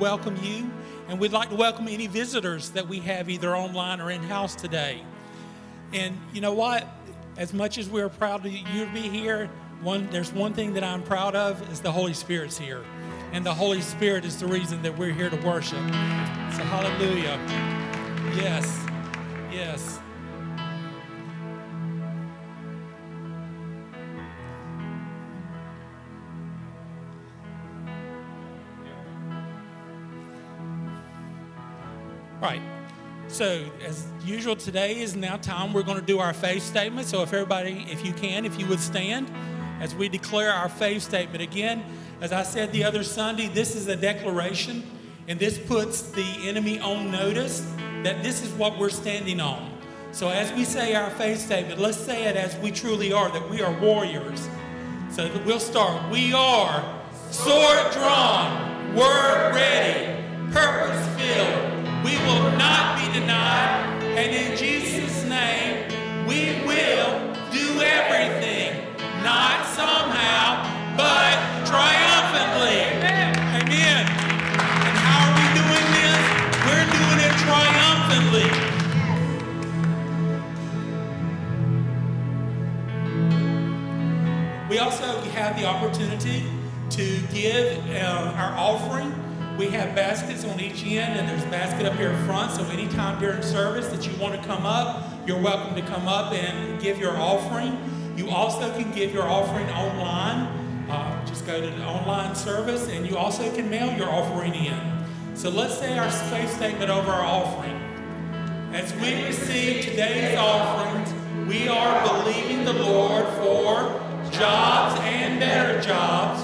welcome you, and we'd like to welcome any visitors that we have either online or in house today. And you know what? As much as we're proud of you to be here, one there's one thing that I'm proud of is the Holy Spirit's here, and the Holy Spirit is the reason that we're here to worship. So hallelujah. Yes, yes. So, as usual, today is now time we're going to do our faith statement. So, if everybody, if you can, if you would stand as we declare our faith statement. Again, as I said the other Sunday, this is a declaration, and this puts the enemy on notice that this is what we're standing on. So, as we say our faith statement, let's say it as we truly are that we are warriors. So, we'll start. We are sword drawn, word ready, purpose filled we will not be denied. And in Jesus' name, we will do everything, not somehow, but triumphantly. Amen. And how are we doing this? We're doing it triumphantly. We also have the opportunity to give uh, our offering we have baskets on each end, and there's a basket up here in front. So anytime during service that you want to come up, you're welcome to come up and give your offering. You also can give your offering online. Uh, just go to the online service, and you also can mail your offering in. So let's say our faith statement over our offering. As we receive today's offerings, we are believing the Lord for jobs and better jobs,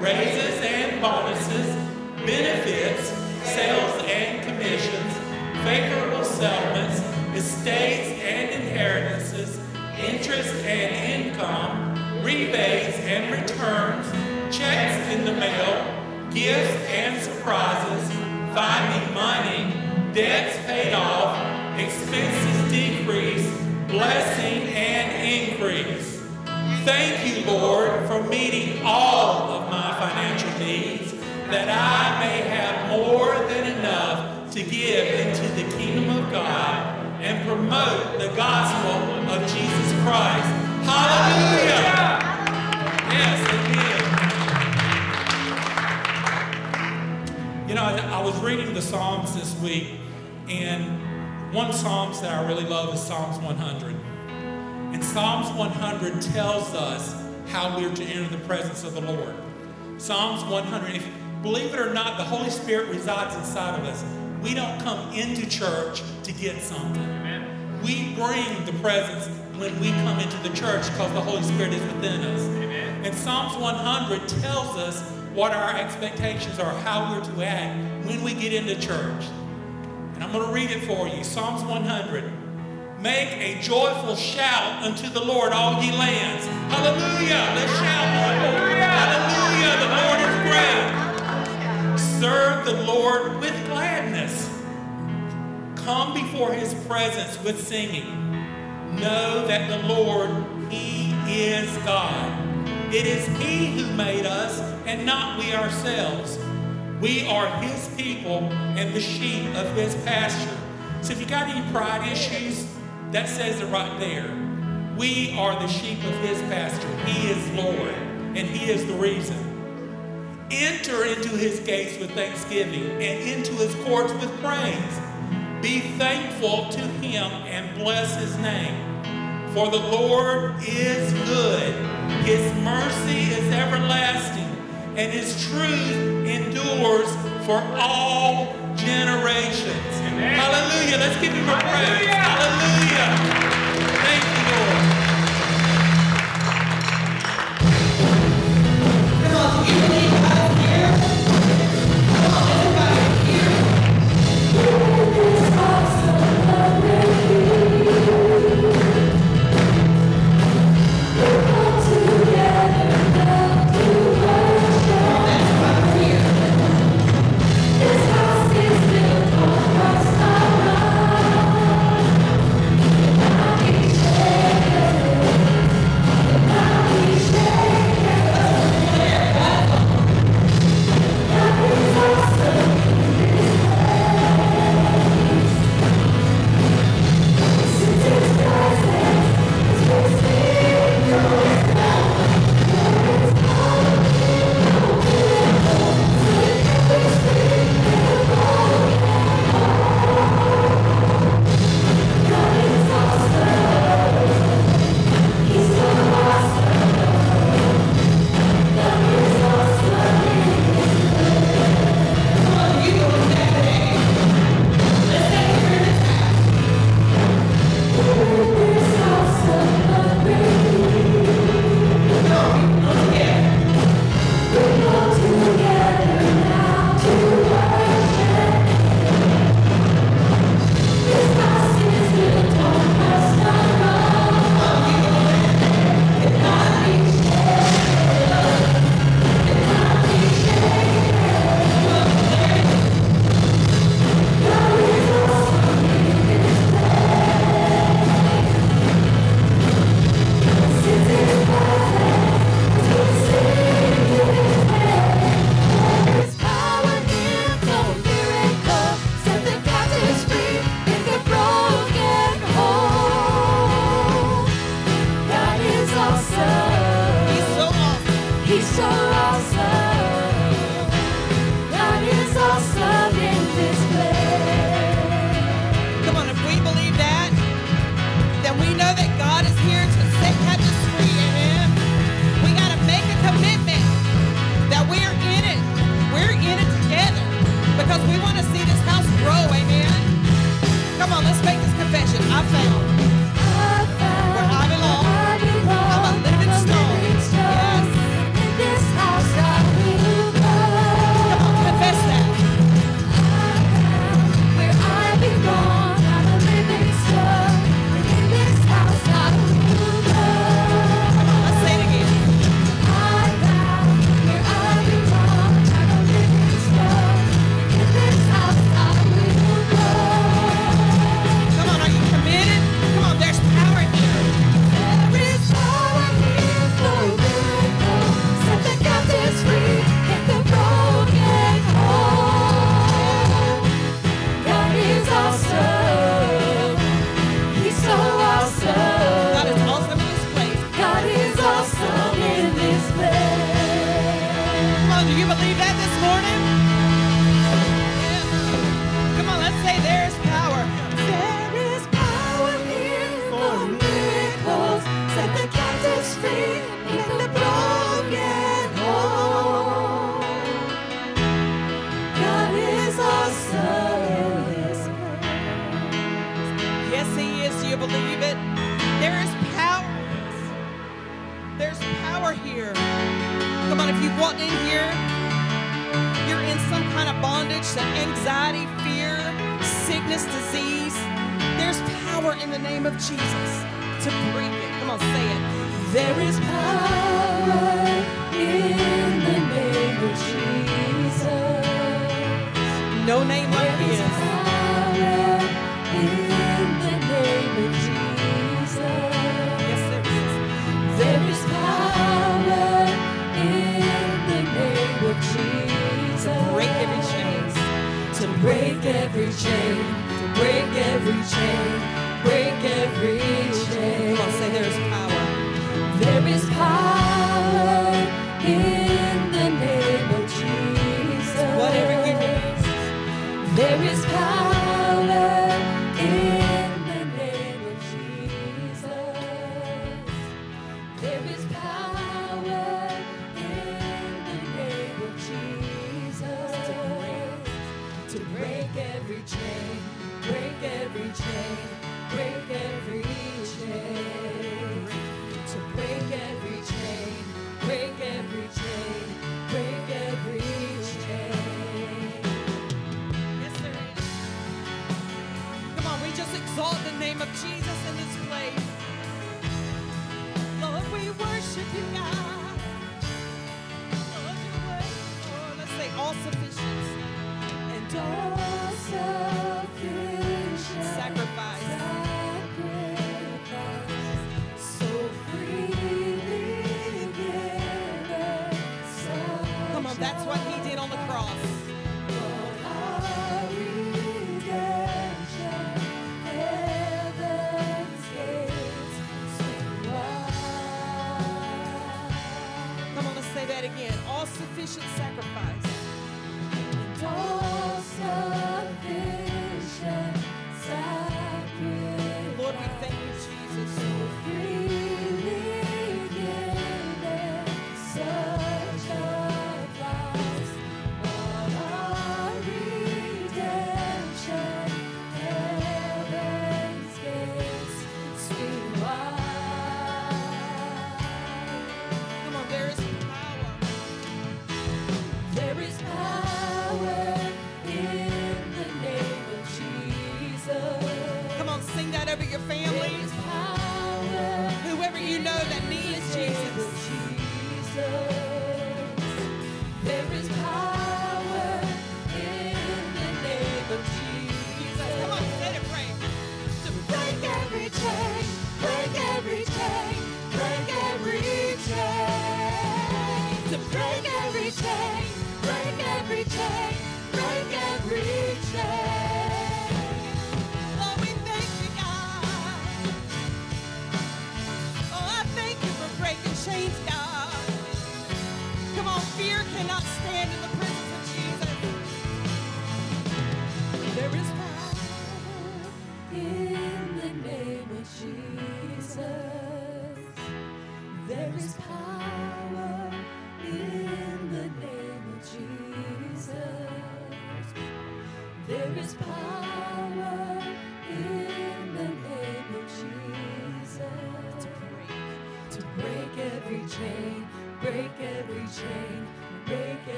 raises and bonuses, benefits, sales and commissions, favorable settlements, estates and inheritances, interest and income, rebates and returns, checks in the mail, gifts and surprises, finding money, debts paid off, expenses decrease, blessing and increase. Thank you, Lord, for meeting all of my financial needs that I may have more than enough to give into the kingdom of God and promote the gospel of Jesus Christ. Hallelujah! Yes, again. You know, I was reading the Psalms this week, and one Psalms that I really love is Psalms 100. And Psalms 100 tells us how we're to enter the presence of the Lord. Psalms 100, Believe it or not, the Holy Spirit resides inside of us. We don't come into church to get something. Amen. We bring the presence when we come into the church because the Holy Spirit is within us. Amen. And Psalms 100 tells us what our expectations are, how we're to act when we get into church. And I'm going to read it for you. Psalms 100. Make a joyful shout unto the Lord, all ye lands. Hallelujah. Let's shout. Hallelujah. Hallelujah. The Lord is great. Serve the Lord with gladness. Come before his presence with singing. Know that the Lord, he is God. It is he who made us and not we ourselves. We are his people and the sheep of his pasture. So if you got any pride issues, that says it right there. We are the sheep of his pasture. He is Lord, and he is the reason. Enter into his gates with thanksgiving and into his courts with praise. Be thankful to him and bless his name. For the Lord is good, his mercy is everlasting, and his truth endures for all generations. Amen. Hallelujah. Let's give him a praise. Hallelujah. Amen.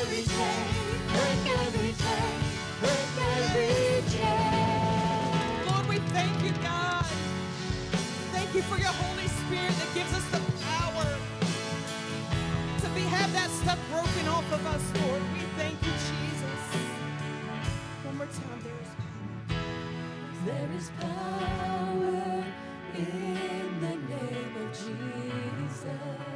every chain, break every chain, break every chain. Lord, we thank you, God. Thank you for your Holy Spirit that gives us the power to be, have that stuff broken off of us, Lord. We thank you, Jesus. One more time, there is power. There is power in the name of Jesus.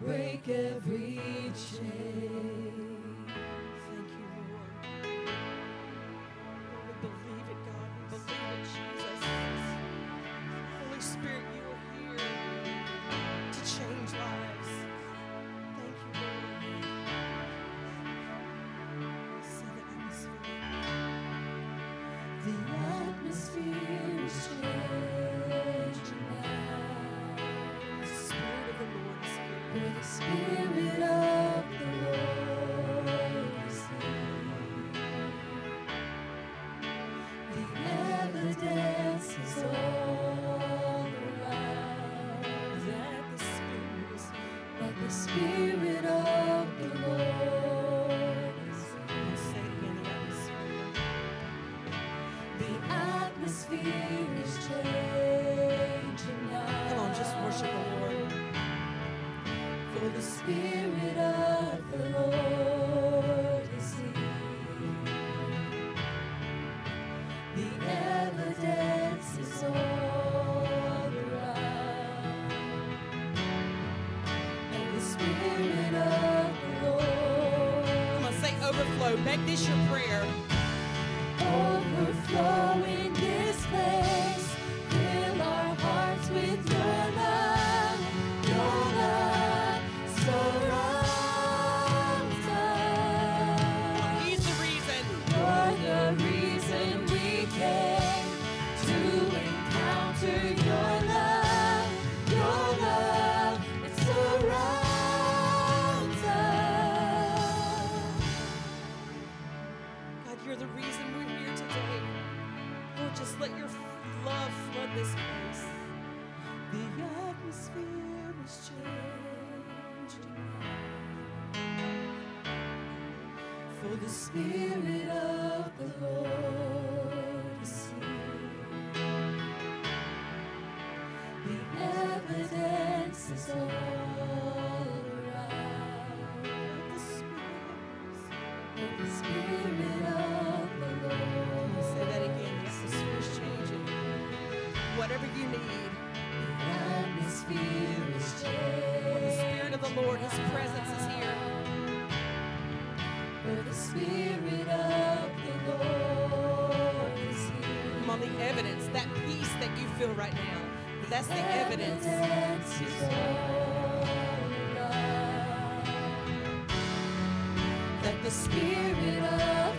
break every chain. Make this your prayer. right now. That's the evidence. That the Spirit of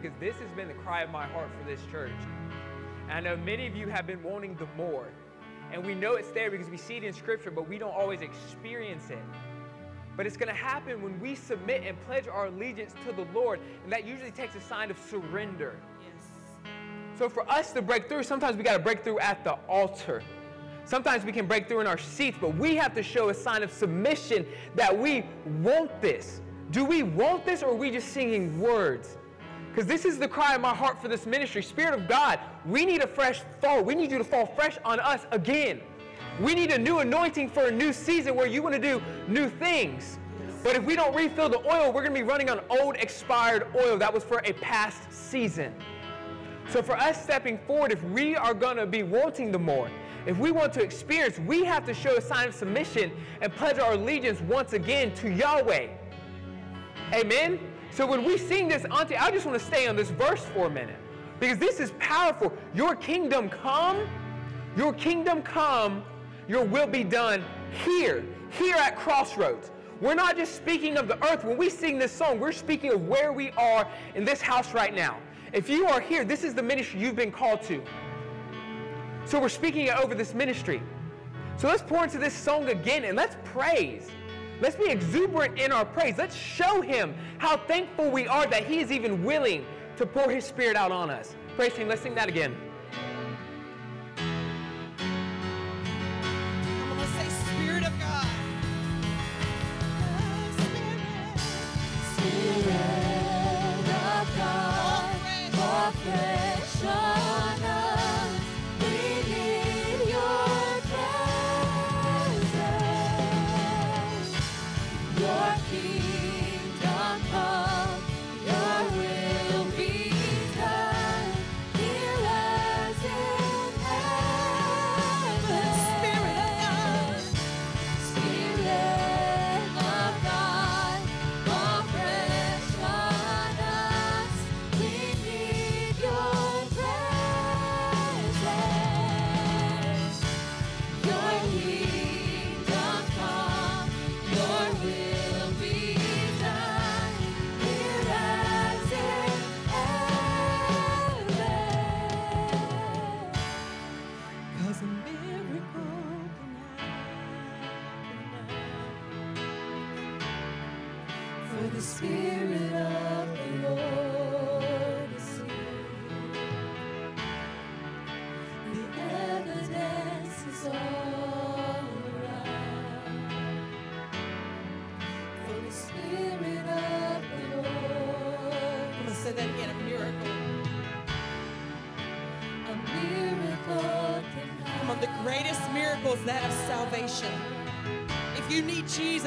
because this has been the cry of my heart for this church. And I know many of you have been wanting the more. And we know it's there because we see it in Scripture, but we don't always experience it. But it's going to happen when we submit and pledge our allegiance to the Lord. And that usually takes a sign of surrender. Yes. So for us to break through, sometimes we got to break through at the altar. Sometimes we can break through in our seats, but we have to show a sign of submission that we want this. Do we want this or are we just singing words? Because this is the cry of my heart for this ministry. Spirit of God, we need a fresh fall. We need you to fall fresh on us again. We need a new anointing for a new season where you want to do new things. But if we don't refill the oil, we're going to be running on old expired oil that was for a past season. So for us stepping forward, if we are going to be wanting the more, if we want to experience, we have to show a sign of submission and pledge our allegiance once again to Yahweh. Amen? So when we sing this, Auntie, I just want to stay on this verse for a minute because this is powerful. Your kingdom come, your kingdom come, your will be done here, here at Crossroads. We're not just speaking of the earth. When we sing this song, we're speaking of where we are in this house right now. If you are here, this is the ministry you've been called to. So we're speaking over this ministry. So let's pour into this song again and let's praise. Let's be exuberant in our praise. Let's show him how thankful we are that he is even willing to pour his spirit out on us. Praise him. Let's sing that again. Come on, let's say, Spirit of God. Spirit of God, Fall fall fresh. fresh on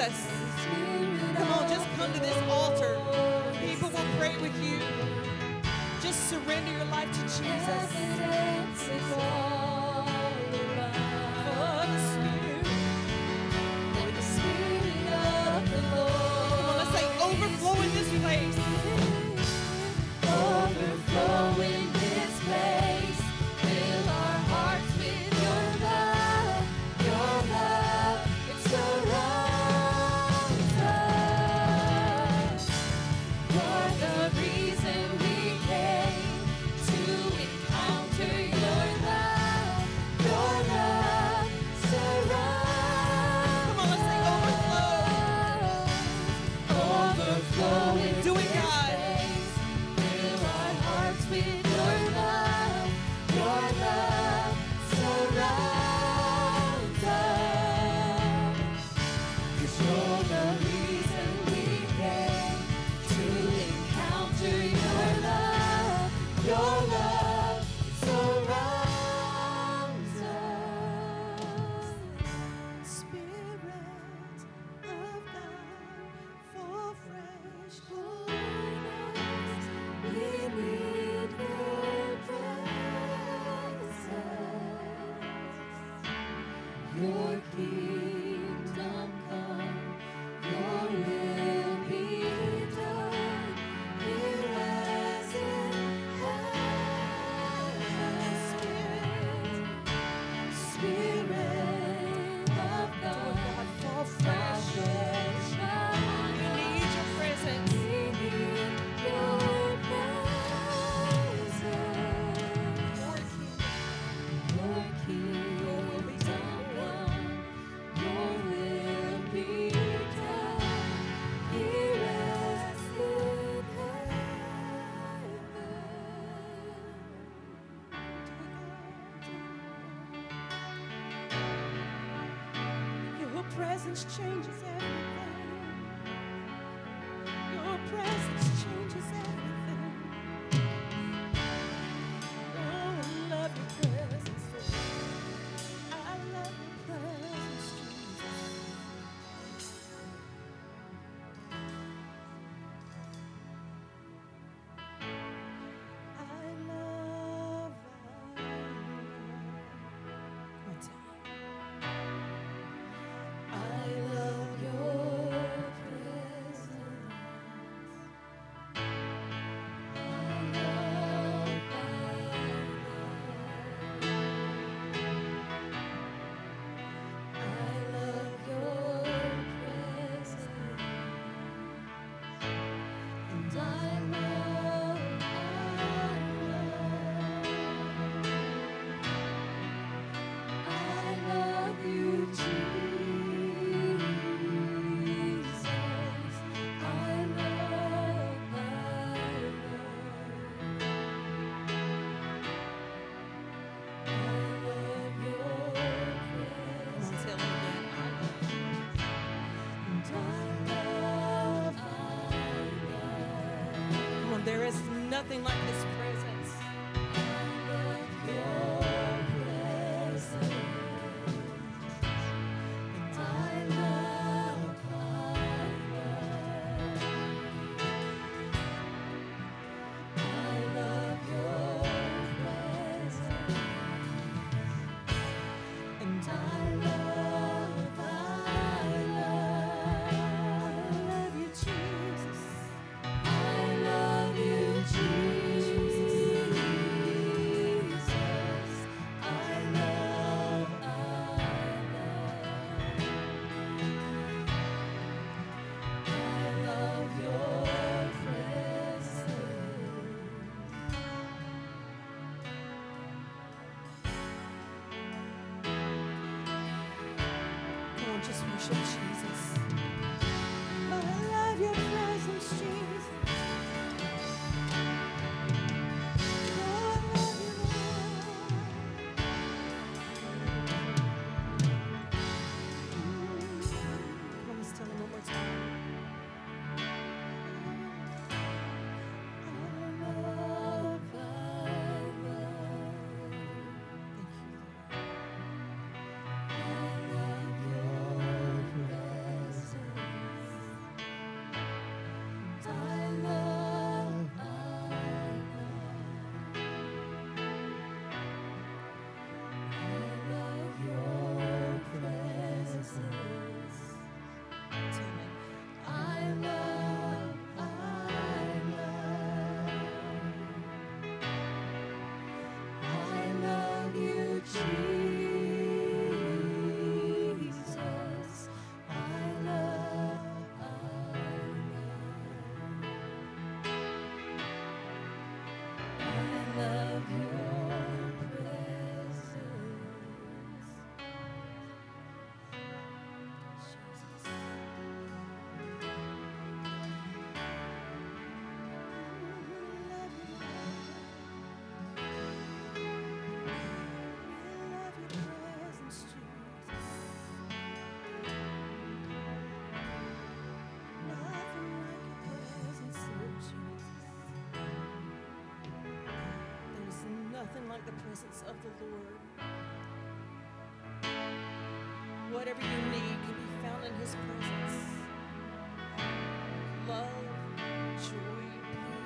Jesus, come on, just come to this altar. People will pray with you. Just surrender your life to Jesus. change. nothing like presence of the Lord. Whatever you need can be found in His presence. Love, joy,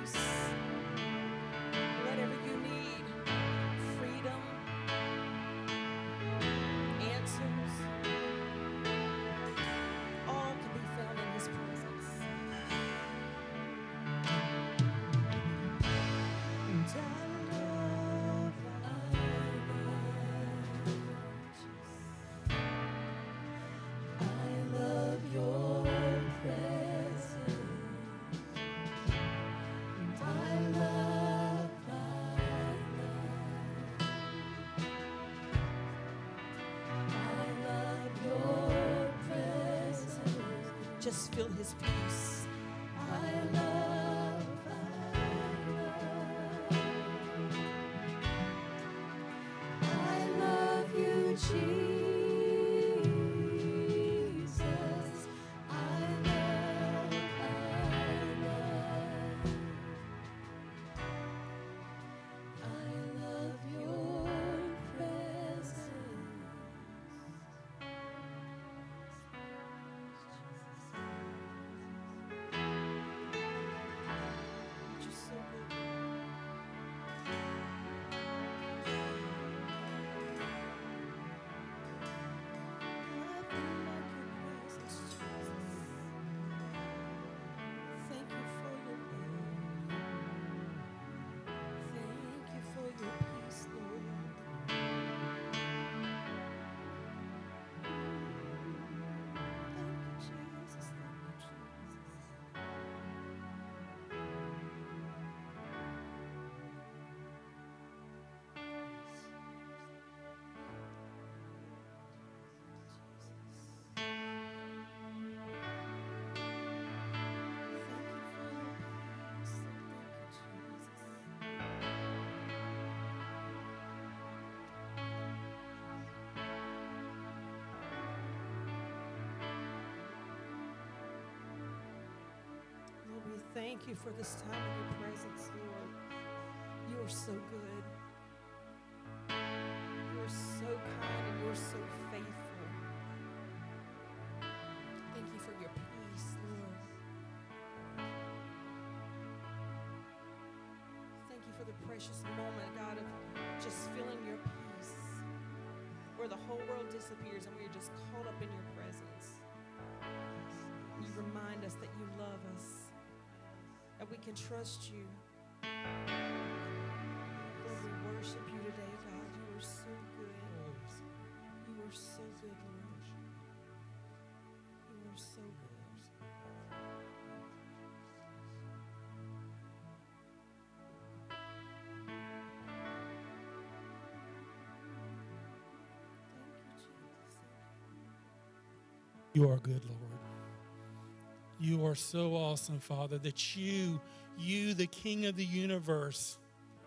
peace. Whatever you need, freedom, answers, all can be found in His presence. And I thank you for this time in your presence, Lord. You are so good. You are so kind and you are so faithful. Thank you for your peace, Lord. Thank you for the precious moment, God, of just feeling your peace, where the whole world disappears and we're just caught up in your presence. You remind us that you love us, that we can trust you. Lord, we worship you today, God. You are so good. You are so good, Lord. You are so good. Thank you, Jesus. You are good, Lord. You are so awesome, Father, that you, you, the King of the universe,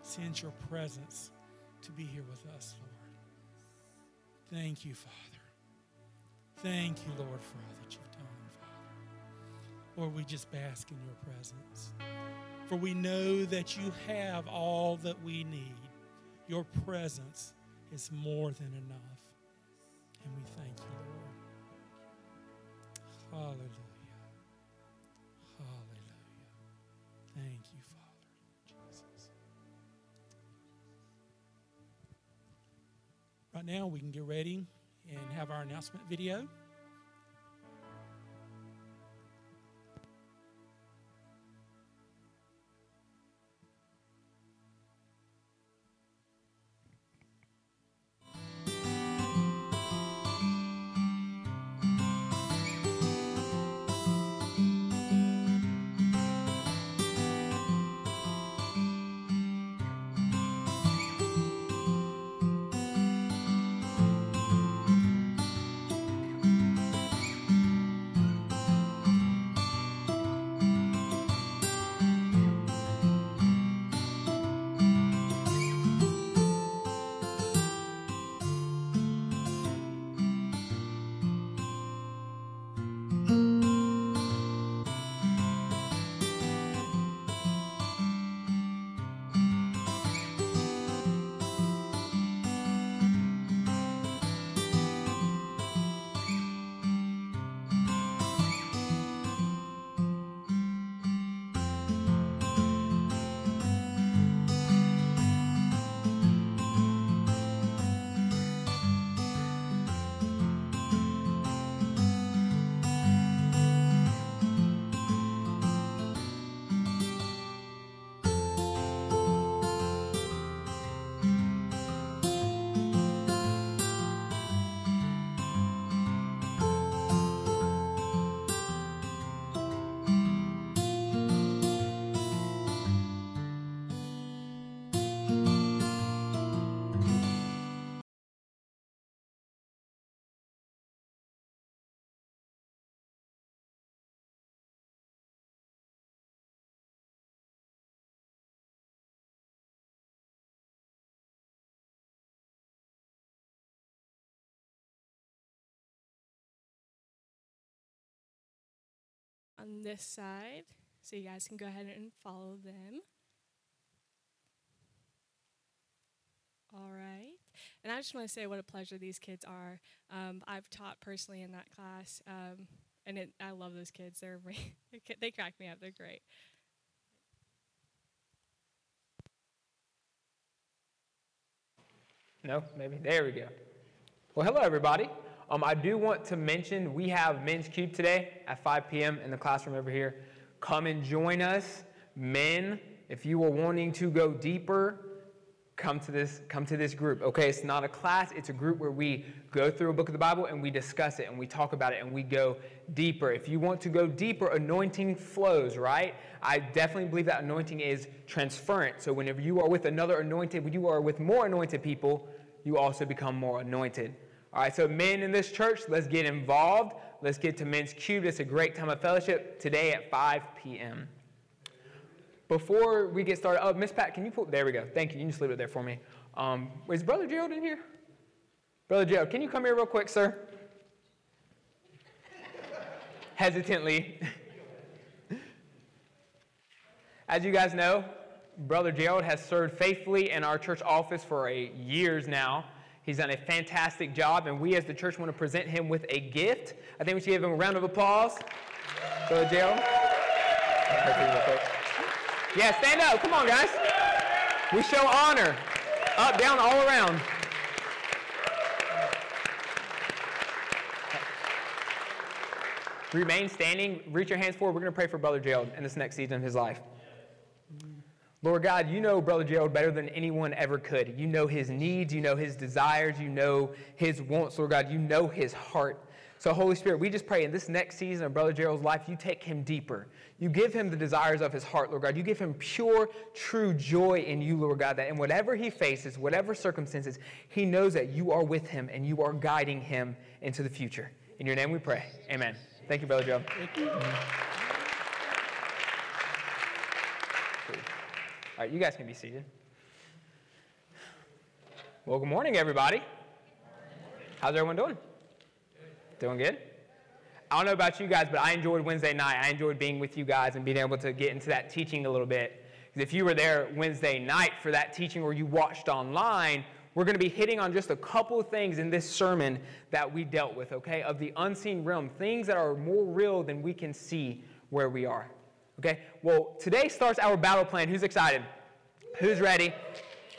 sends your presence to be here with us, Lord. Thank you, Father. Thank you, Lord, for all that you've done, Father. Lord, we just bask in your presence. For we know that you have all that we need. Your presence is more than enough. And we thank you, Lord. Hallelujah. Now, we can get ready and have our announcement video. On this side, so you guys can go ahead and follow them. All right. And I just want to say what a pleasure these kids are. Um, I've taught personally in that class, um, and it, I love those kids. They're they crack me up. They're great. No, maybe. There we go. Well, hello, everybody. Um, I do want to mention we have Men's Cube today at 5 p.m. in the classroom over here. Come and join us. Men, if you are wanting to go deeper, come to this come to this group okay it's not a class it's a group where we go through a book of the bible and we discuss it and we talk about it and we go deeper if you want to go deeper anointing flows right i definitely believe that anointing is transferent so whenever you are with another anointed when you are with more anointed people you also become more anointed all right so men in this church let's get involved let's get to men's cube it's a great time of fellowship today at 5 p.m before we get started, oh, Miss Pat, can you pull? There we go. Thank you. You can just leave it there for me. Um, is Brother Gerald in here? Brother Gerald, can you come here real quick, sir? Hesitantly. As you guys know, Brother Gerald has served faithfully in our church office for a years now. He's done a fantastic job, and we as the church want to present him with a gift. I think we should give him a round of applause. Brother Gerald. Yeah, stand up. Come on, guys. We show honor. Up, down, all around. Remain standing. Reach your hands forward. We're going to pray for Brother Gerald in this next season of his life. Lord God, you know Brother Gerald better than anyone ever could. You know his needs, you know his desires, you know his wants, Lord God. You know his heart. So, Holy Spirit, we just pray in this next season of Brother Gerald's life, you take him deeper. You give him the desires of his heart, Lord God. You give him pure, true joy in you, Lord God, that in whatever he faces, whatever circumstances, he knows that you are with him and you are guiding him into the future. In your name we pray. Amen. Thank you, Brother Gerald. Thank you. All right, you guys can be seated. Well, good morning, everybody. How's everyone doing? Doing good? I don't know about you guys, but I enjoyed Wednesday night. I enjoyed being with you guys and being able to get into that teaching a little bit. Because if you were there Wednesday night for that teaching or you watched online, we're going to be hitting on just a couple things in this sermon that we dealt with, okay, of the unseen realm, things that are more real than we can see where we are. Okay? Well, today starts our battle plan. Who's excited? Who's ready?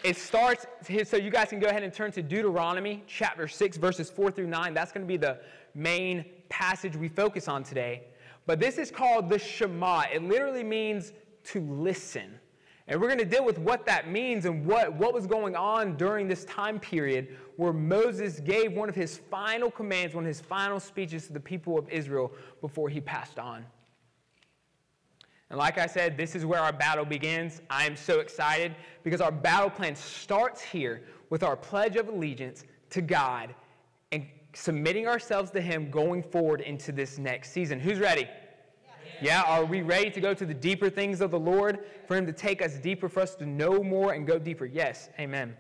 It starts, so you guys can go ahead and turn to Deuteronomy chapter 6, verses 4 through 9. That's going to be the main passage we focus on today. But this is called the Shema. It literally means to listen. And we're going to deal with what that means and what, what was going on during this time period where Moses gave one of his final commands, one of his final speeches to the people of Israel before he passed on. And like I said, this is where our battle begins. I am so excited because our battle plan starts here with our pledge of allegiance to God and submitting ourselves to Him going forward into this next season. Who's ready? Yeah, are we ready to go to the deeper things of the Lord, for Him to take us deeper, for us to know more and go deeper? Yes, amen.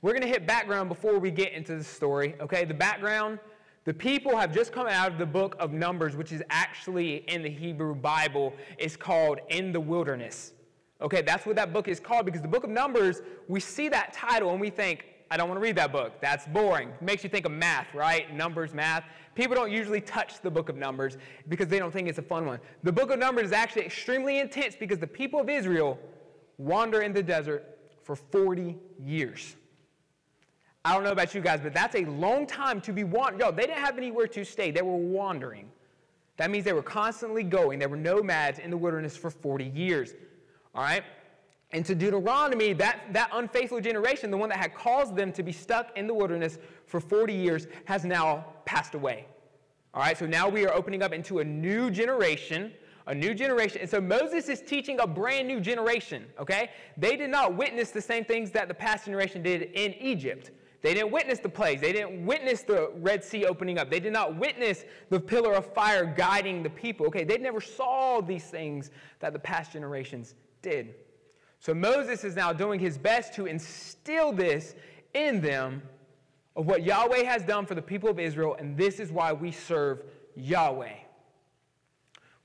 We're going to hit background before we get into the story, okay? The background the people have just come out of the book of Numbers, which is actually in the Hebrew Bible, is called In the Wilderness. Okay, that's what that book is called because the book of Numbers, we see that title and we think, I don't want to read that book. That's boring. Makes you think of math, right? Numbers, math. People don't usually touch the book of Numbers because they don't think it's a fun one. The book of Numbers is actually extremely intense because the people of Israel wander in the desert for 40 years. I don't know about you guys, but that's a long time to be wandering. Yo, they didn't have anywhere to stay. They were wandering. That means they were constantly going. They were nomads in the wilderness for 40 years. All right? And to Deuteronomy, that, that unfaithful generation, the one that had caused them to be stuck in the wilderness for 40 years, has now passed away. All right, so now we are opening up into a new generation, a new generation. And so Moses is teaching a brand new generation, okay? They did not witness the same things that the past generation did in Egypt. They didn't witness the plagues. They didn't witness the Red Sea opening up. They did not witness the pillar of fire guiding the people. Okay, they never saw these things that the past generations did. So Moses is now doing his best to instill this in them of what Yahweh has done for the people of Israel, and this is why we serve Yahweh.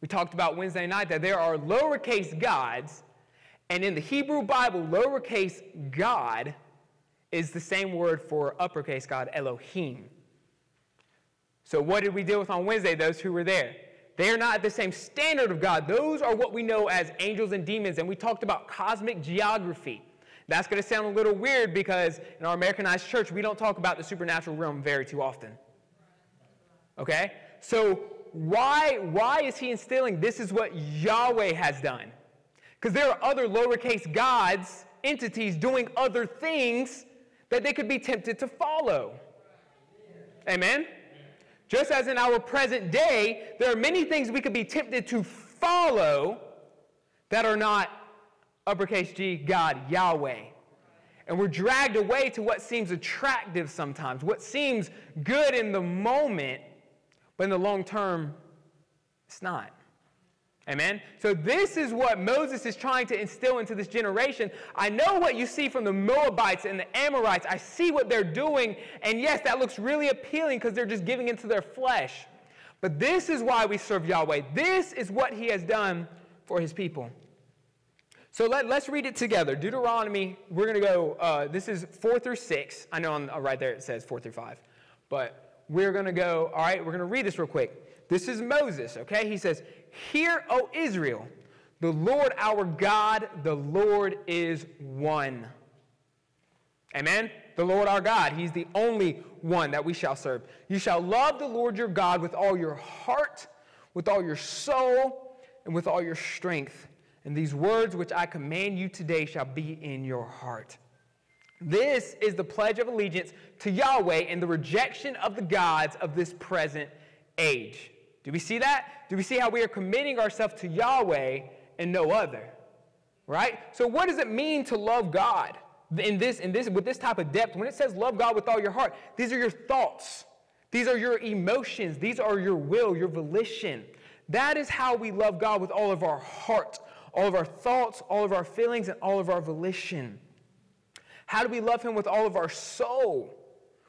We talked about Wednesday night that there are lowercase gods, and in the Hebrew Bible, lowercase God is the same word for uppercase God, Elohim. So, what did we deal with on Wednesday, those who were there? They are not the same standard of God. Those are what we know as angels and demons. And we talked about cosmic geography. That's going to sound a little weird because in our Americanized church, we don't talk about the supernatural realm very too often. Okay? So, why, why is he instilling this is what Yahweh has done? Because there are other lowercase gods, entities doing other things that they could be tempted to follow. Amen? Just as in our present day, there are many things we could be tempted to follow that are not uppercase G, God, Yahweh. And we're dragged away to what seems attractive sometimes, what seems good in the moment, but in the long term, it's not. Amen? So, this is what Moses is trying to instill into this generation. I know what you see from the Moabites and the Amorites. I see what they're doing. And yes, that looks really appealing because they're just giving into their flesh. But this is why we serve Yahweh. This is what he has done for his people. So let, us read it together. Deuteronomy, we're going to go, uh, this is 4 through 6. I know uh, right there it says 4 through 5. But we're going to go, all right, we're going to read this real quick. This is Moses, okay? He says, Hear, O Israel, the Lord our God, the Lord is one. Amen? The Lord our God, He's the only one that we shall serve. You shall love the Lord your God with all your heart, with all your soul, and with all your strength. And these words which I command you today shall be in your heart. This is the pledge of allegiance to Yahweh and the rejection of the gods of this present age. Do we see that? Do we see how we are committing ourselves to Yahweh and no other? Right? So what does it mean to love God? In this, in this, with this type of depth, when it says love God with all your heart, these are your thoughts. These are your emotions. These are your will, your volition. That is how we love God with all of our heart, all of our thoughts, all of our feelings, and all of our volition. How do we love Him with all of our soul?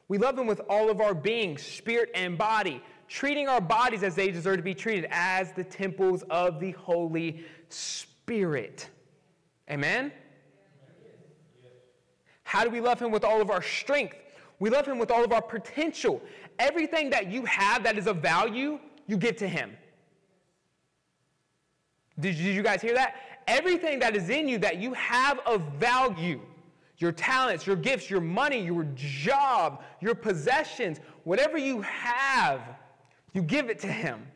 We love Him with all of our being, spirit and body, treating our bodies as they deserve to be treated, as the temples of the Holy Spirit. Amen? How do we love Him with all of our strength? We love Him with all of our potential. Everything that you have that is of value, you give to Him. Did you guys hear that? Everything that is in you that you have of value, your talents, your gifts, your money, your job, your possessions, whatever you have, you give it to Him.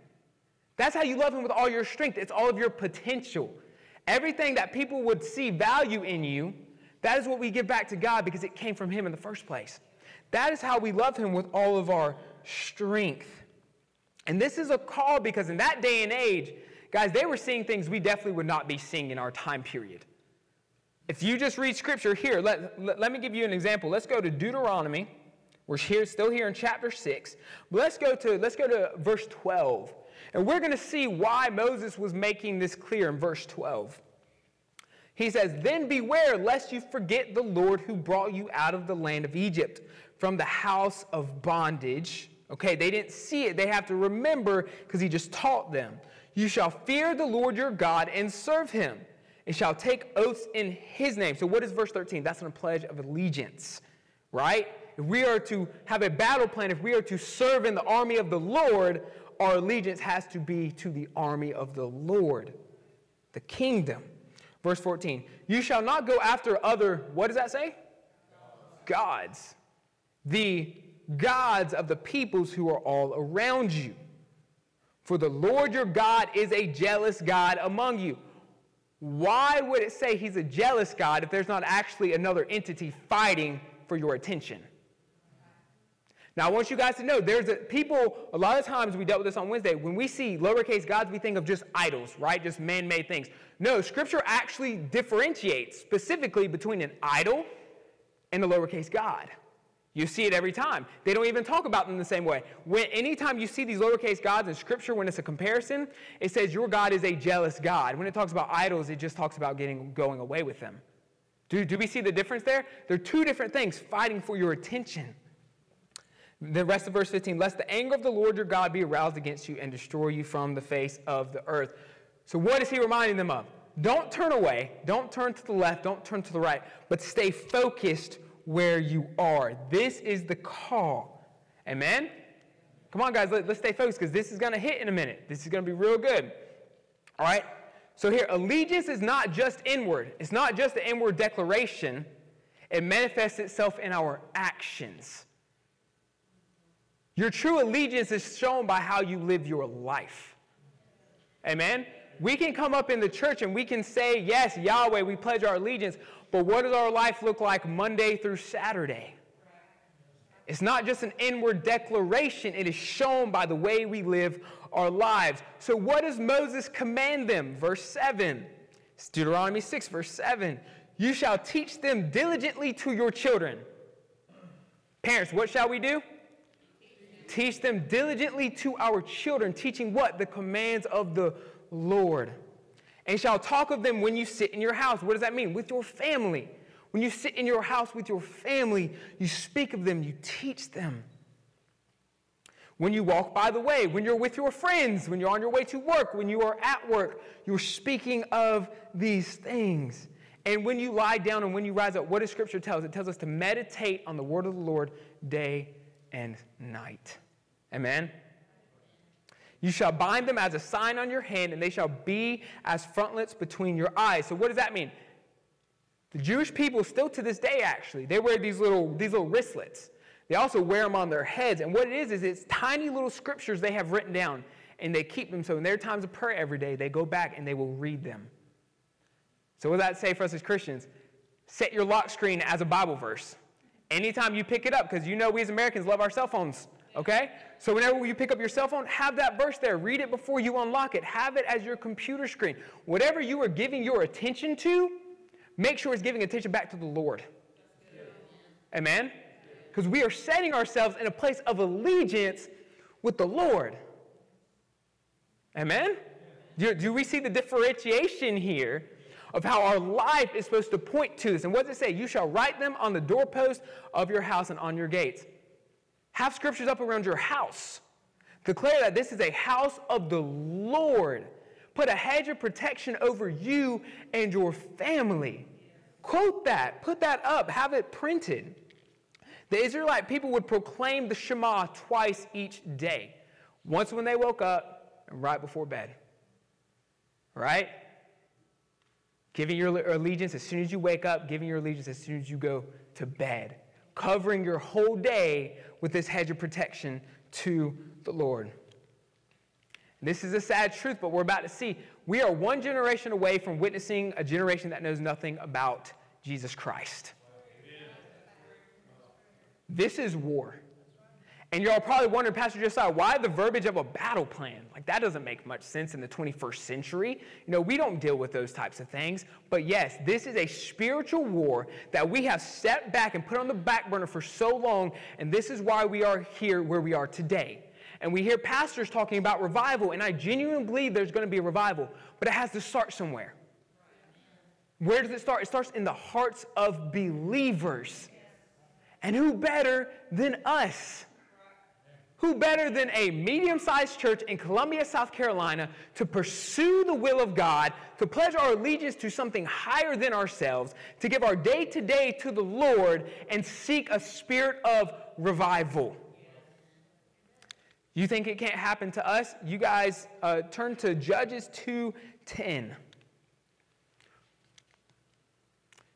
That's how you love Him with all your strength. It's all of your potential. Everything that people would see value in you, that is what we give back to God because it came from Him in the first place. That is how we love Him with all of our strength. And this is a call because in that day and age, guys, they were seeing things we definitely would not be seeing in our time period. If you just read scripture here, let, let, let me give you an example. Let's go to Deuteronomy. We're here, still here in chapter 6. But let's go to, let's go to verse 12. And we're going to see why Moses was making this clear in verse 12. He says, Then beware lest you forget the Lord who brought you out of the land of Egypt from the house of bondage. Okay, they didn't see it. They have to remember because he just taught them. You shall fear the Lord your God and serve him, and shall take oaths in his name. So, what is verse 13? That's a pledge of allegiance, right? If we are to have a battle plan, if we are to serve in the army of the Lord, our allegiance has to be to the army of the Lord, the kingdom. Verse 14, you shall not go after other, what does that say? Gods. The gods of the peoples who are all around you. For the Lord your God is a jealous God among you. Why would it say he's a jealous God if there's not actually another entity fighting for your attention? Now, I want you guys to know there's a, people, a lot of times we dealt with this on Wednesday. When we see lowercase gods, we think of just idols, right? Just man made things. No, Scripture actually differentiates specifically between an idol and a lowercase god. You see it every time. They don't even talk about them the same way. When anytime you see these lowercase gods in Scripture, when it's a comparison, it says your God is a jealous God. When it talks about idols, it just talks about getting going away with them. Do, do we see the difference there? They're two different things fighting for your attention. The rest of verse 15, lest the anger of the Lord your God be aroused against you and destroy you from the face of the earth. So, what is he reminding them of? Don't turn away, don't turn to the left, don't turn to the right, but stay focused where you are. This is the call. Amen? Come on, guys, let, us stay focused because this is going to hit in a minute. This is going to be real good. All right? So, here, allegiance is not just inward, it's not just an inward declaration, it manifests itself in our actions. Your true allegiance is shown by how you live your life. Amen? We can come up in the church and we can say, Yes, Yahweh, we pledge our allegiance, but what does our life look like Monday through Saturday? It's not just an inward declaration, it is shown by the way we live our lives. So, what does Moses command them? Verse 7. It's Deuteronomy 6, verse 7. You shall teach them diligently to your children. Parents, what shall we do? Teach them diligently to our children, teaching what? The commands of the Lord. And shall talk of them when you sit in your house. What does that mean? With your family. When you sit in your house with your family, you speak of them, you teach them. When you walk by the way, when you're with your friends, when you're on your way to work, when you are at work, you're speaking of these things. And when you lie down and when you rise up, what does Scripture tell us? It tells us to meditate on the word of the Lord day and night. Amen? You shall bind them as a sign on your hand, and they shall be as frontlets between your eyes. So, what does that mean? The Jewish people, still to this day, actually, they wear these little, these little wristlets. They also wear them on their heads. And what it is, is it's tiny little scriptures they have written down, and they keep them. So in their times of prayer every day, they go back and they will read them. So what does that say for us as Christians? Set your lock screen as a Bible verse. Anytime you pick it up, because you know we as Americans love our cell phones, okay? So whenever you pick up your cell phone, have that verse there. Read it before you unlock it. Have it as your computer screen. Whatever you are giving your attention to, make sure it's giving attention back to the Lord. Amen? Because we are setting ourselves in a place of allegiance with the Lord. Amen? Do, do we see the differentiation here of how our life is supposed to point to this? And what does it say? You shall write them on the doorpost of your house and on your gates. Have scriptures up around your house. Declare that this is a house of the Lord. Put a hedge of protection over you and your family. Quote that. Put that up. Have it printed. The Israelite people would proclaim the Shema twice each day once when they woke up and right before bed. Right? Giving your allegiance as soon as you wake up, giving your allegiance as soon as you go to bed. Covering your whole day with this hedge of protection to the Lord. This is a sad truth, but we're about to see. We are one generation away from witnessing a generation that knows nothing about Jesus Christ. This is war. And you're all probably wondering, Pastor Josiah, why the verbiage of a battle plan? Like, that doesn't make much sense in the 21st century. You know, we don't deal with those types of things. But yes, this is a spiritual war that we have set back and put on the back burner for so long. And this is why we are here where we are today. And we hear pastors talking about revival, and I genuinely believe there's going to be a revival, but it has to start somewhere. Where does it start? It starts in the hearts of believers. And who better than us? Who better than a medium sized church in Columbia, South Carolina, to pursue the will of God, to pledge our allegiance to something higher than ourselves, to give our day to day to the Lord, and seek a spirit of revival? You think it can't happen to us? You guys uh, turn to Judges 2:10.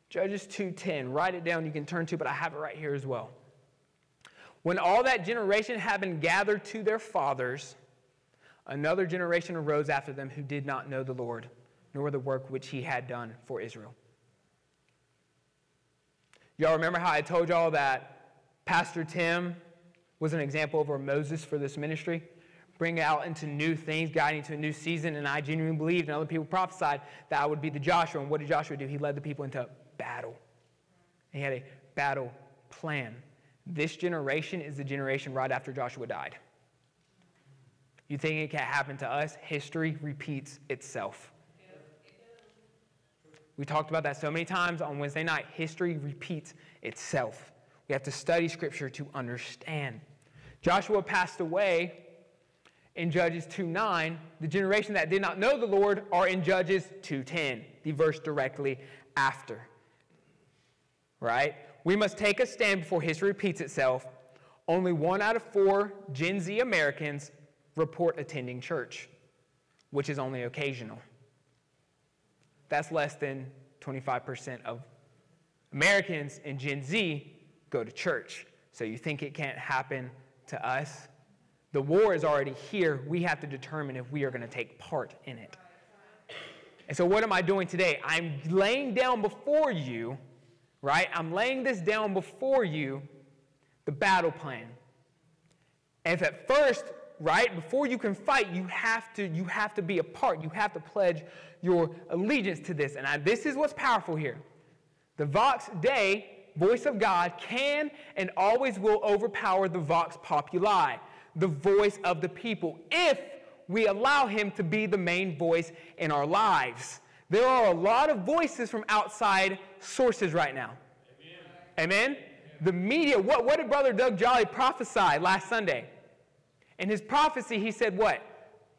Judges 2:10. Write it down. You can turn to, but I have it right here as well. When all that generation had been gathered to their fathers, another generation arose after them who did not know the Lord, nor the work which he had done for Israel. Y'all remember how I told y'all that Pastor Tim was an example of our Moses for this ministry? Bring out into new things, guiding into a new season, and I genuinely believed, and other people prophesied that I would be the Joshua. And what did Joshua do? He led the people into battle. He had a battle plan. This generation is the generation right after Joshua died. You think it can't happen to us? History repeats itself. We talked about that so many times on Wednesday night. History repeats itself. We have to study Scripture to understand. Joshua passed away in Judges 2:9. The generation that did not know the Lord are in Judges 2:10, the verse directly after right? We must take a stand before history repeats itself. Only one out of four Gen Z Americans report attending church, which is only occasional. That's less than 25% of Americans in Gen Z go to church. So you think it can't happen to us? The war is already here. We have to determine if we are going to take part in it. And so, what am I doing today? I'm laying down before you right? I'm laying this down before you, the battle plan. If at first, right, before you can fight, you have to, you have to be a part. You have to pledge your allegiance to this. And I, this is what's powerful here. The Vox Dei, voice of God, can and always will overpower the Vox Populi, the voice of the people, if we allow him to be the main voice in our lives. There are a lot of voices from outside sources right now. Amen? Amen? The media, what, what did Brother Doug Jolly prophesy last Sunday? In his prophecy, he said, What?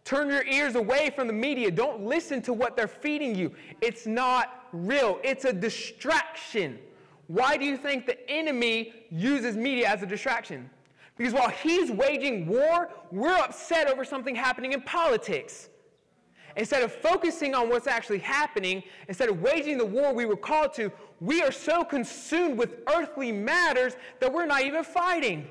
Turn your ears away from the media. Don't listen to what they're feeding you. It's not real, it's a distraction. Why do you think the enemy uses media as a distraction? Because while he's waging war, we're upset over something happening in politics. Instead of focusing on what's actually happening, instead of waging the war we were called to, we are so consumed with earthly matters that we're not even fighting.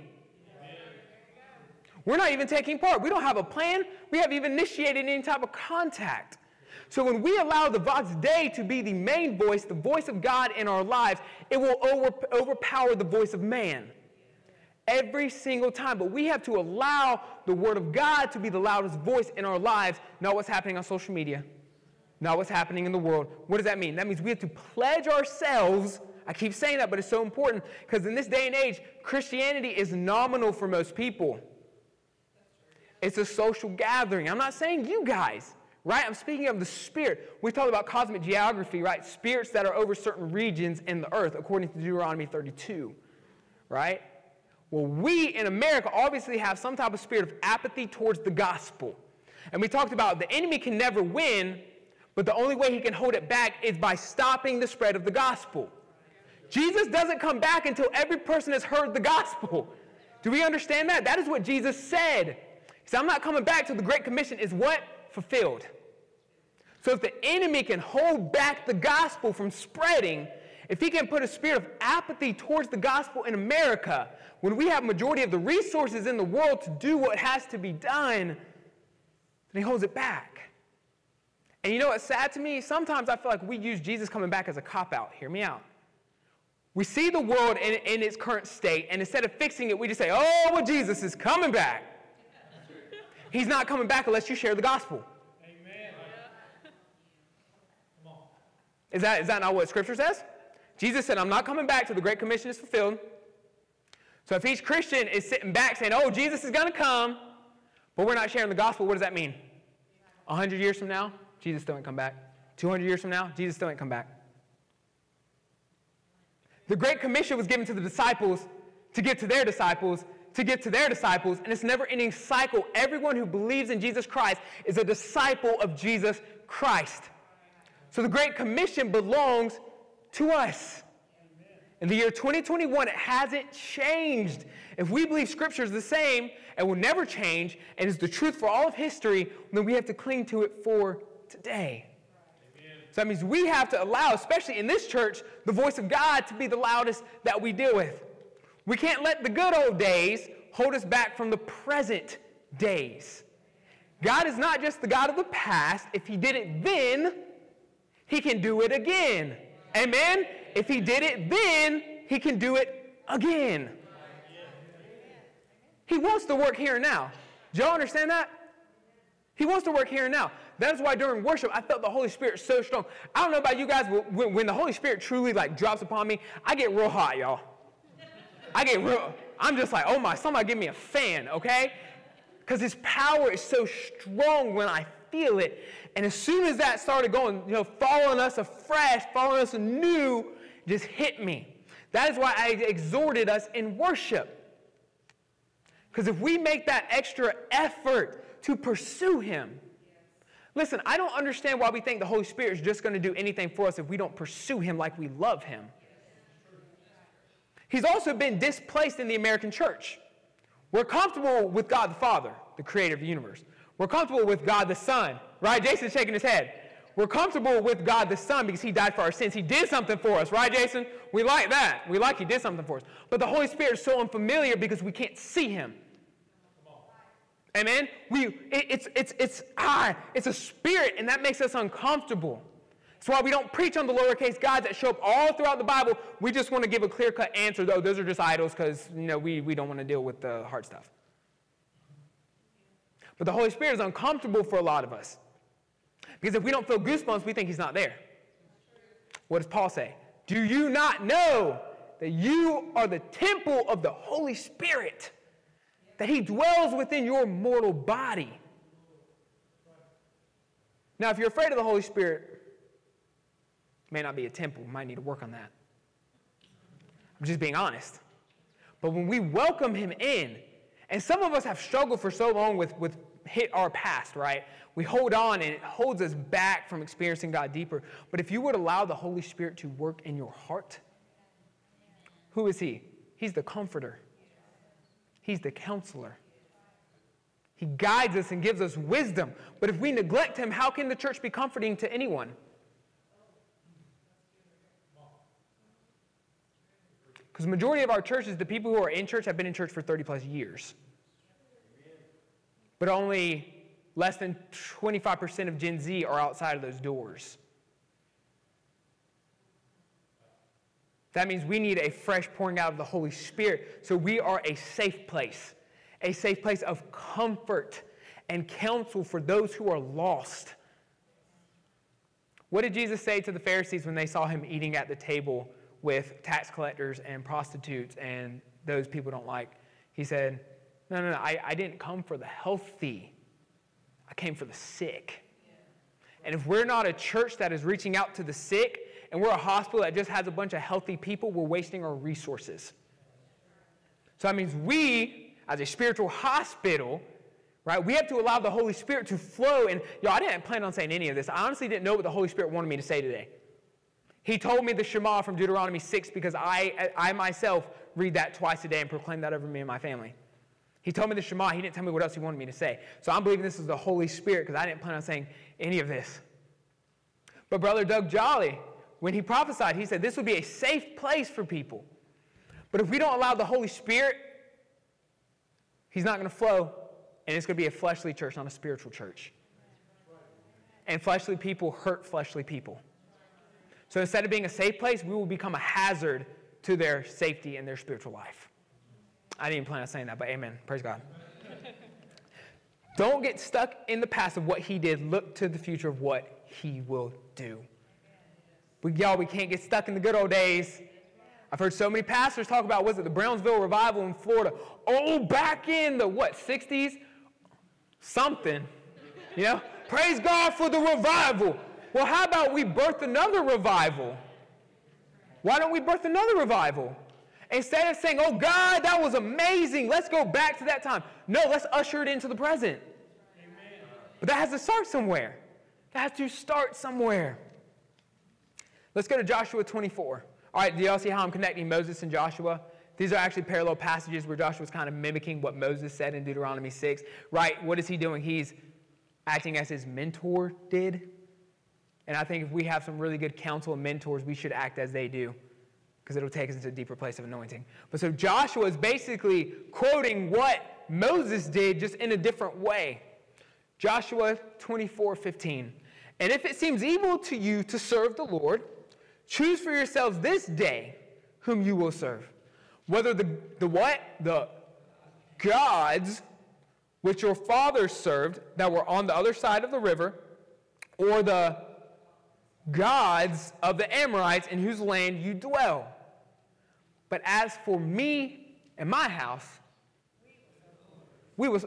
We're not even taking part. We don't have a plan. We haven't even initiated any type of contact. So when we allow the Vox Dei to be the main voice, the voice of God in our lives, it will over, overpower the voice of man every single time. But we have to allow the Word of God to be the loudest voice in our lives, not what's happening on social media, not what's happening in the world. What does that mean? That means we have to pledge ourselves. I keep saying that, but it's so important because in this day and age, Christianity is nominal for most people. It's a social gathering. I'm not saying you guys, right? I'm speaking of the spirit. We talked about cosmic geography, right? Spirits that are over certain regions in the earth, according to Deuteronomy 32, right? Well, we in America obviously have some type of spirit of apathy towards the gospel. And we talked about the enemy can never win, but the only way he can hold it back is by stopping the spread of the gospel. Jesus doesn't come back until every person has heard the gospel. Do we understand that? That is what Jesus said. He said, I'm not coming back till the Great Commission is what? Fulfilled. So if the enemy can hold back the gospel from spreading, if he can put a spirit of apathy towards the gospel in America, when we have majority of the resources in the world to do what has to be done, then he holds it back. And you know what's sad to me? Sometimes I feel like we use Jesus coming back as a cop out. Hear me out. We see the world in, in its current state, and instead of fixing it, we just say, oh, well, Jesus is coming back. He's not coming back unless you share the gospel. Amen. Is that, is that not what Scripture says? Jesus said, I'm not coming back till the Great Commission is fulfilled. So if each Christian is sitting back saying, oh, Jesus is going to come, but we're not sharing the gospel, what does that mean? 100 years from now, Jesus still ain't come back. 200 years from now, Jesus still ain't come back. The Great Commission was given to the disciples to get to their disciples, to get to their disciples, and it's never ending cycle. Everyone who believes in Jesus Christ is a disciple of Jesus Christ. So the Great Commission belongs to us. In the year 2021, it hasn't changed. If we believe Scripture is the same and will never change and is the truth for all of history, then we have to cling to it for today. So that means we have to allow, especially in this church, the voice of God to be the loudest that we deal with. We can't let the good old days hold us back from the present days. God is not just the God of the past. If He did it then, He can do it again. Amen? If He did it then, He can do it again. He wants to work here and now. Do y'all understand that? He wants to work here and now. That's why during worship, I felt the Holy Spirit so strong. I don't know about you guys, but when, when the Holy Spirit truly like drops upon me, I get real hot, y'all. I get real, I'm just like, oh my, somebody give me a fan, okay? Because his power is so strong when I feel it. And as soon as that started going, you know, following us afresh, following us anew, just hit me. That is why I exhorted us in worship. Because if we make that extra effort to pursue him, listen, I don't understand why we think the Holy Spirit is just going to do anything for us if we don't pursue him like we love him. He's also been displaced in the American church. We're comfortable with God the Father, the creator of the universe. We're comfortable with God the Son, right? Jason's shaking his head. We're comfortable with God the Son because he died for our sins. He did something for us, right, Jason? We like that. We like he did something for us. But the Holy Spirit is so unfamiliar because we can't see him. Amen? We, it, it's, it's, it's, ah, it's a spirit, and that makes us uncomfortable. That's why we don't preach on the lowercase gods that show up all throughout the Bible. We just want to give a clear cut answer, though. Those are just idols because you know, we, we don't want to deal with the hard stuff. But the Holy Spirit is uncomfortable for a lot of us. Because if we don't feel goosebumps, we think He's not there. What does Paul say? Do you not know that you are the temple of the Holy Spirit? That He dwells within your mortal body. Now, if you're afraid of the Holy Spirit, may not be a temple. Might need to work on that. I'm just being honest. But when we welcome him in And some of us have struggled for so long with, with hit our past, right? We hold on and it holds us back from experiencing God deeper. But if you would allow the Holy Spirit to work in your heart, who is He? He's the comforter, He's the counselor. He guides us and gives us wisdom. But if we neglect Him, how can the church be comforting to anyone? Because the majority of our churches, the people who are in church have been in church for 30 plus years. But only less than 25% of Gen Z are outside of those doors. That means we need a fresh pouring out of the Holy Spirit. So we are a safe place, a safe place of comfort and counsel for those who are lost. What did Jesus say to the Pharisees when they saw him eating at the table with tax collectors and prostitutes and those people don't like? He said, No, no, no, I, I didn't come for the healthy, I came for the sick. And if we're not a church that is reaching out to the sick, and we're a hospital that just has a bunch of healthy people, we're wasting our resources. So that means we, as a spiritual hospital, right, we have to allow the Holy Spirit to flow. And y'all, I didn't plan on saying any of this. I honestly didn't know what the Holy Spirit wanted me to say today. He told me the Shema from Deuteronomy 6 because I, I myself read that twice a day and proclaim that over me and my family. He told me the Shema. He didn't tell me what else he wanted me to say. So I'm believing this is the Holy Spirit because I didn't plan on saying any of this. But Brother Doug Jolly, when he prophesied, he said this would be a safe place for people. But if we don't allow the Holy Spirit, he's not going to flow, and it's going to be a fleshly church, not a spiritual church. And fleshly people hurt fleshly people. So instead of being a safe place, we will become a hazard to their safety and their spiritual life. I didn't plan on saying that, but amen. Praise God. Don't get stuck in the past of what he did. Look to the future of what he will do. We, y'all, we can't get stuck in the good old days. I've heard so many pastors talk about, was it the Brownsville revival in Florida? Oh, back in the what, 60s? Something. You know? Praise God for the revival. Well, how about we birth another revival? Why don't we birth another revival? Instead of saying, oh God, that was amazing, let's go back to that time. No, let's usher it into the present. Amen. But that has to start somewhere. That has to start somewhere. Let's go to Joshua 24. All right, do y'all see how I'm connecting Moses and Joshua? These are actually parallel passages where Joshua's kind of mimicking what Moses said in Deuteronomy 6. Right, what is he doing? He's acting as his mentor did. And I think if we have some really good counsel and mentors, we should act as they do because it'll take us into a deeper place of anointing. But so Joshua is basically quoting what Moses did just in a different way. Joshua 24 15. And if it seems evil to you to serve the Lord, Choose for yourselves this day whom you will serve. Whether the, the what? The gods which your fathers served that were on the other side of the river, or the gods of the Amorites in whose land you dwell. But as for me and my house, we was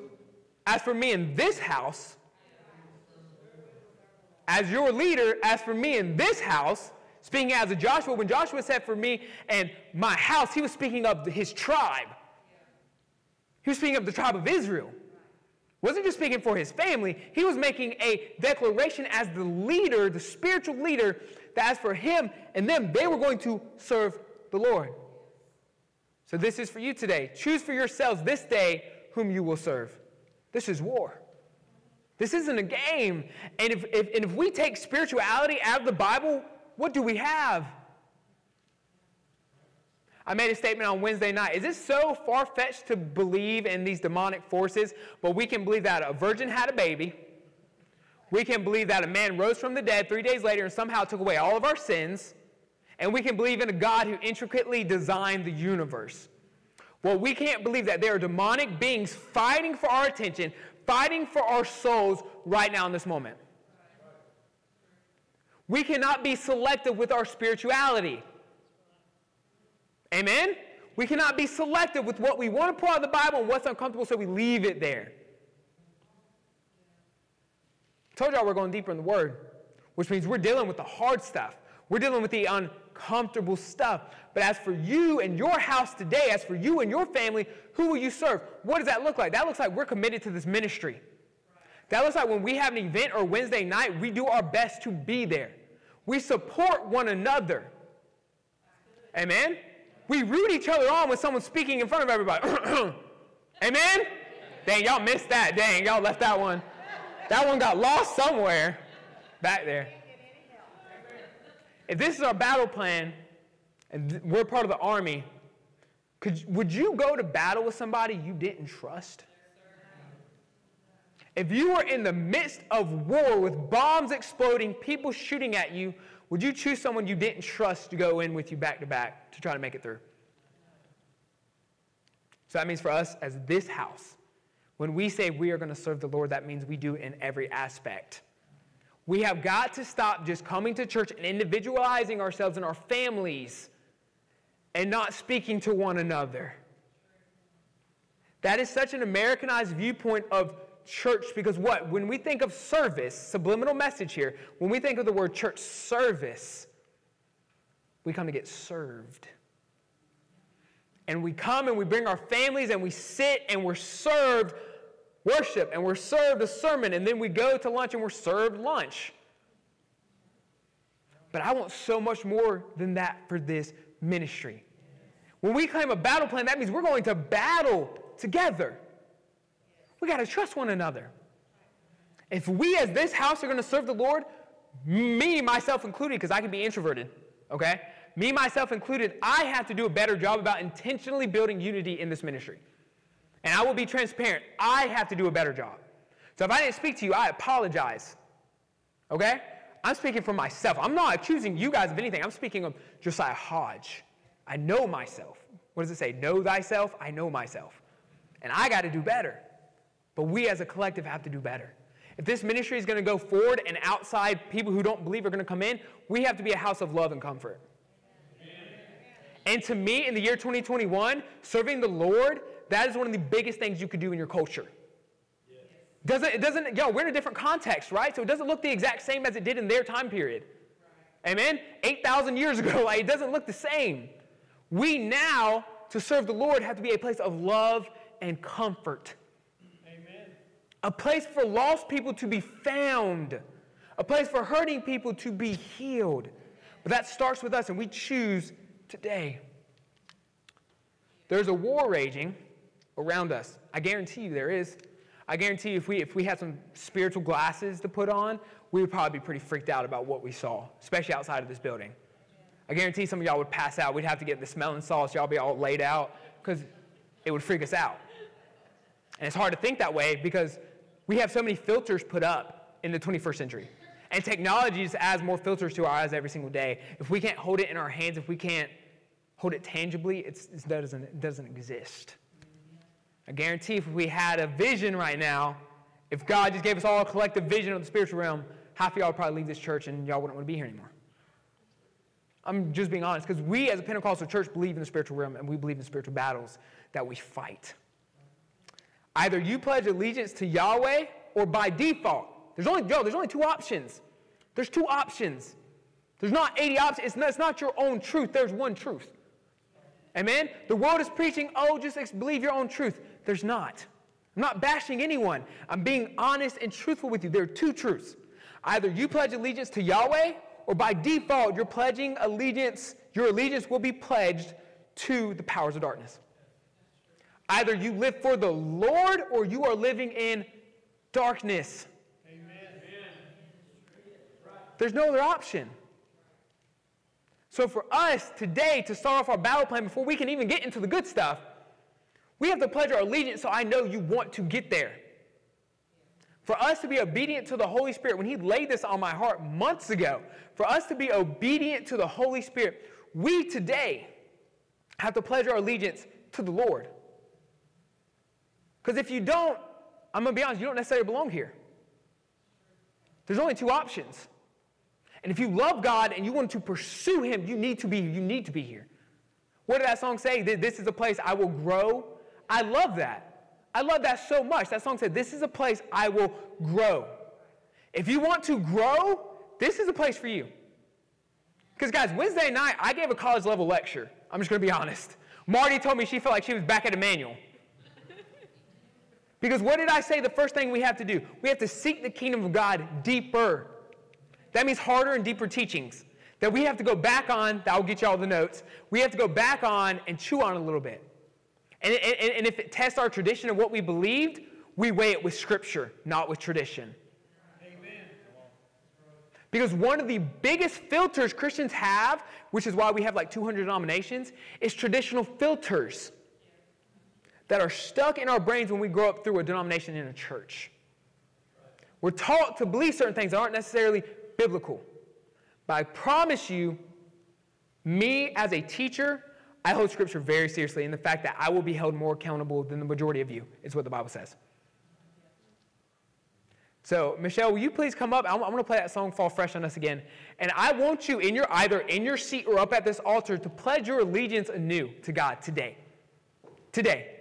as for me in this house, as your leader, as for me in this house, Speaking as a Joshua, when Joshua said for me and my house, he was speaking of his tribe. He was speaking of the tribe of Israel. Wasn't just speaking for his family, he was making a declaration as the leader, the spiritual leader, that as for him and them, they were going to serve the Lord. So this is for you today. Choose for yourselves this day whom you will serve. This is war. This isn't a game. And if, if, and if we take spirituality out of the Bible, what do we have? I made a statement on Wednesday night. Is it so far fetched to believe in these demonic forces? But we can believe that a virgin had a baby. We can believe that a man rose from the dead three days later and somehow took away all of our sins. And we can believe in a God who intricately designed the universe. Well, we can't believe that there are demonic beings fighting for our attention, fighting for our souls right now in this moment. We cannot be selective with our spirituality. Amen? We cannot be selective with what we want to pull out of the Bible and what's uncomfortable, so we leave it there. I told y'all we're going deeper in the Word, which means we're dealing with the hard stuff. We're dealing with the uncomfortable stuff. But as for you and your house today, as for you and your family, who will you serve? What does that look like? That looks like we're committed to this ministry. That looks like when we have an event or Wednesday night, we do our best to be there. We support one another. Amen? We root each other on when someone's speaking in front of everybody. Amen? Dang, y'all missed that. Dang, y'all left that one. That one got lost somewhere back there. If this is our battle plan and we're part of the army, could, would you go to battle with somebody you didn't trust? If you were in the midst of war with bombs exploding, people shooting at you, would you choose someone you didn't trust to go in with you back to back to try to make it through? So that means for us as this house, when we say we are going to serve the Lord, that means we do in every aspect. We have got to stop just coming to church and individualizing ourselves and our families and not speaking to one another. That is such an Americanized viewpoint of church because what? When we think of service, subliminal message here, when we think of the word church service, we come to get served. And we come and we bring our families and we sit and we're served worship and we're served a sermon and then we go to lunch and we're served lunch. But I want so much more than that for this ministry. When we claim a battle plan, that means we're going to battle together. We got to trust one another. If we, as this house, are going to serve the Lord, me, myself included, because I can be introverted, okay? Me, myself included, I have to do a better job about intentionally building unity in this ministry. And I will be transparent. I have to do a better job. So if I didn't speak to you, I apologize. Okay? I'm speaking for myself. I'm not accusing you guys of anything. I'm speaking of Josiah Hodge. I know myself. What does it say? Know thyself? I know myself. And I got to do better. But we as a collective have to do better. If this ministry is going to go forward and outside people who don't believe are going to come in, we have to be a house of love and comfort. And to me, in the year 2021, serving the Lord, that is one of the biggest things you could do in your culture. Doesn't, it doesn't, yo, we're in a different context, right? So it doesn't look the exact same as it did in their time period. Amen? 8,000 years ago, like, it doesn't look the same. We now, to serve the Lord, have to be a place of love and comfort. A place for lost people to be found. A place for hurting people to be healed. But that starts with us, and we choose today. There's a war raging around us. I guarantee you there is. I guarantee you if we, if we had some spiritual glasses to put on, we would probably be pretty freaked out about what we saw, especially outside of this building. I guarantee some of y'all would pass out. We'd have to get the smelling salts. Y'all be all laid out because it would freak us out. And it's hard to think that way because we have so many filters put up in the 21st century. And technology just adds more filters to our eyes every single day. If we can't hold it in our hands, if we can't hold it tangibly, it doesn't, it doesn't exist. I guarantee if we had a vision right now, if God just gave us all a collective vision of the spiritual realm, half of y'all would probably leave this church and y'all wouldn't want to be here anymore. I'm just being honest because we as a Pentecostal church believe in the spiritual realm and we believe in spiritual battles that we fight. Either you pledge allegiance to Yahweh or by default. There's only, yo, there's only two options. There's two options. There's not 80 options. It's not, it's not your own truth. There's one truth. Amen? The world is preaching, oh, just believe your own truth. There's not. I'm not bashing anyone. I'm being honest and truthful with you. There are two truths. Either you pledge allegiance to Yahweh, or by default, you're pledging allegiance, your allegiance will be pledged to the powers of darkness. Either you live for the Lord or you are living in darkness. Amen. There's no other option. So, for us today to start off our battle plan before we can even get into the good stuff, we have to pledge our allegiance so I know you want to get there. For us to be obedient to the Holy Spirit, when He laid this on my heart months ago, for us to be obedient to the Holy Spirit, we today have to pledge our allegiance to the Lord. Because if you don't, I'm going to be honest, you don't necessarily belong here. There's only two options. And if you love God and you want to pursue Him, you need to be, you need to be here. What did that song say? This is a place I will grow. I love that. I love that so much. That song said, This is a place I will grow. If you want to grow, this is a place for you. Because, guys, Wednesday night, I gave a college level lecture. I'm just going to be honest. Marty told me she felt like she was back at Emmanuel. Because what did I say the first thing we have to do? We have to seek the kingdom of God deeper. That means harder and deeper teachings that we have to go back on, that will get you all the notes. We have to go back on and chew on a little bit. And, and, and if it tests our tradition of what we believed, we weigh it with scripture, not with tradition. Because one of the biggest filters Christians have, which is why we have like 200 denominations, is traditional filters that are stuck in our brains when we grow up through a denomination in a church. We're taught to believe certain things that aren't necessarily biblical. But I promise you, me as a teacher, I hold Scripture very seriously in the fact that I will be held more accountable than the majority of you, is what the Bible says. So, Michelle, will you please come up? I'm, I'm going to play that song "Fall Fresh on Us" again, and I want you in your either in your seat or up at this altar to pledge your allegiance anew to God today. Today.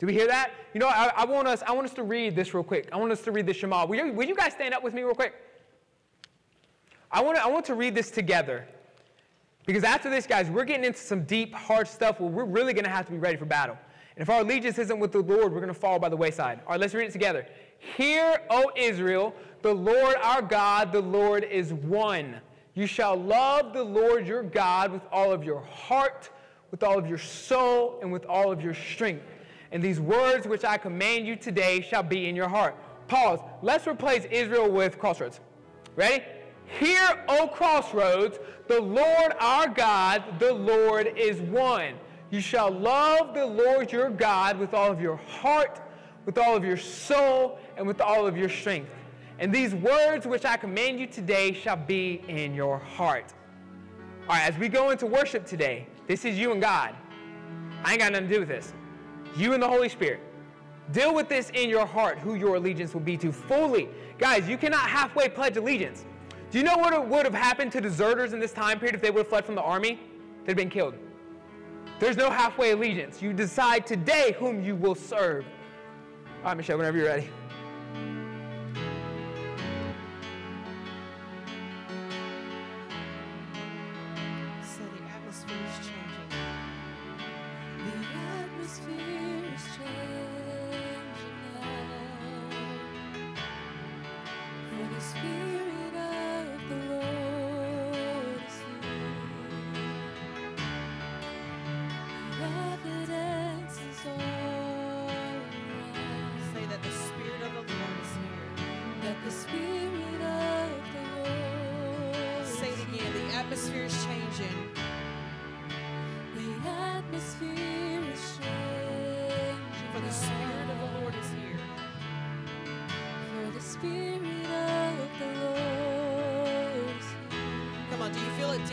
Do we hear that? You know, I, I want us. I want us to read this real quick. I want us to read the Shema. Will you, will you guys stand up with me real quick? I want, to, I want to read this together. Because after this, guys, we're getting into some deep, hard stuff where we're really going to have to be ready for battle. And if our allegiance isn't with the Lord, we're going to fall by the wayside. All right, let's read it together. Hear, O Israel, the Lord our God, the Lord is one. You shall love the Lord your God with all of your heart, with all of your soul, and with all of your strength. And these words which I command you today shall be in your heart. Pause. Let's replace Israel with crossroads. Ready? Hear, O crossroads, the Lord our God, the Lord is one. You shall love the Lord your God with all of your heart, with all of your soul, and with all of your strength. And these words which I command you today shall be in your heart. All right, as we go into worship today, this is you and God. I ain't got nothing to do with this. You and the Holy Spirit. Deal with this in your heart, who your allegiance will be to fully. Guys, you cannot halfway pledge allegiance. Do you know what would have happened to deserters in this time period if they would have fled from the army? They'd been killed. There's no halfway allegiance. You decide today whom you will serve. All right, Michelle, whenever you're ready.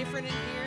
Different in here?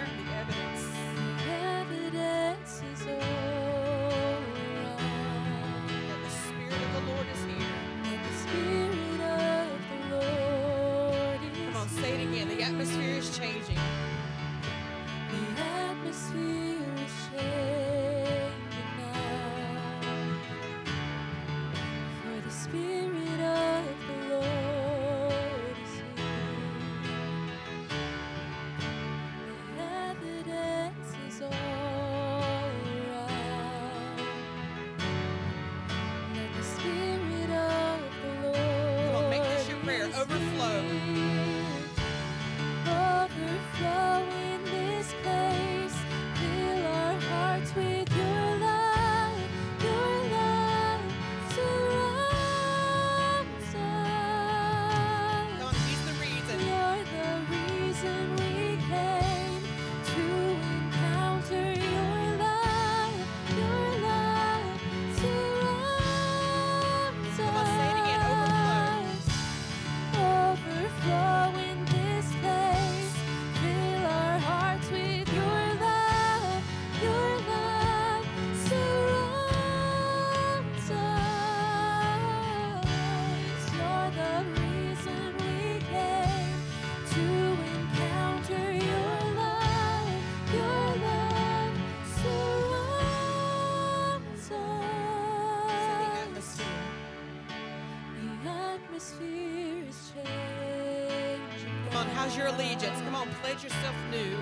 Your allegiance? Come on, pledge yourself new.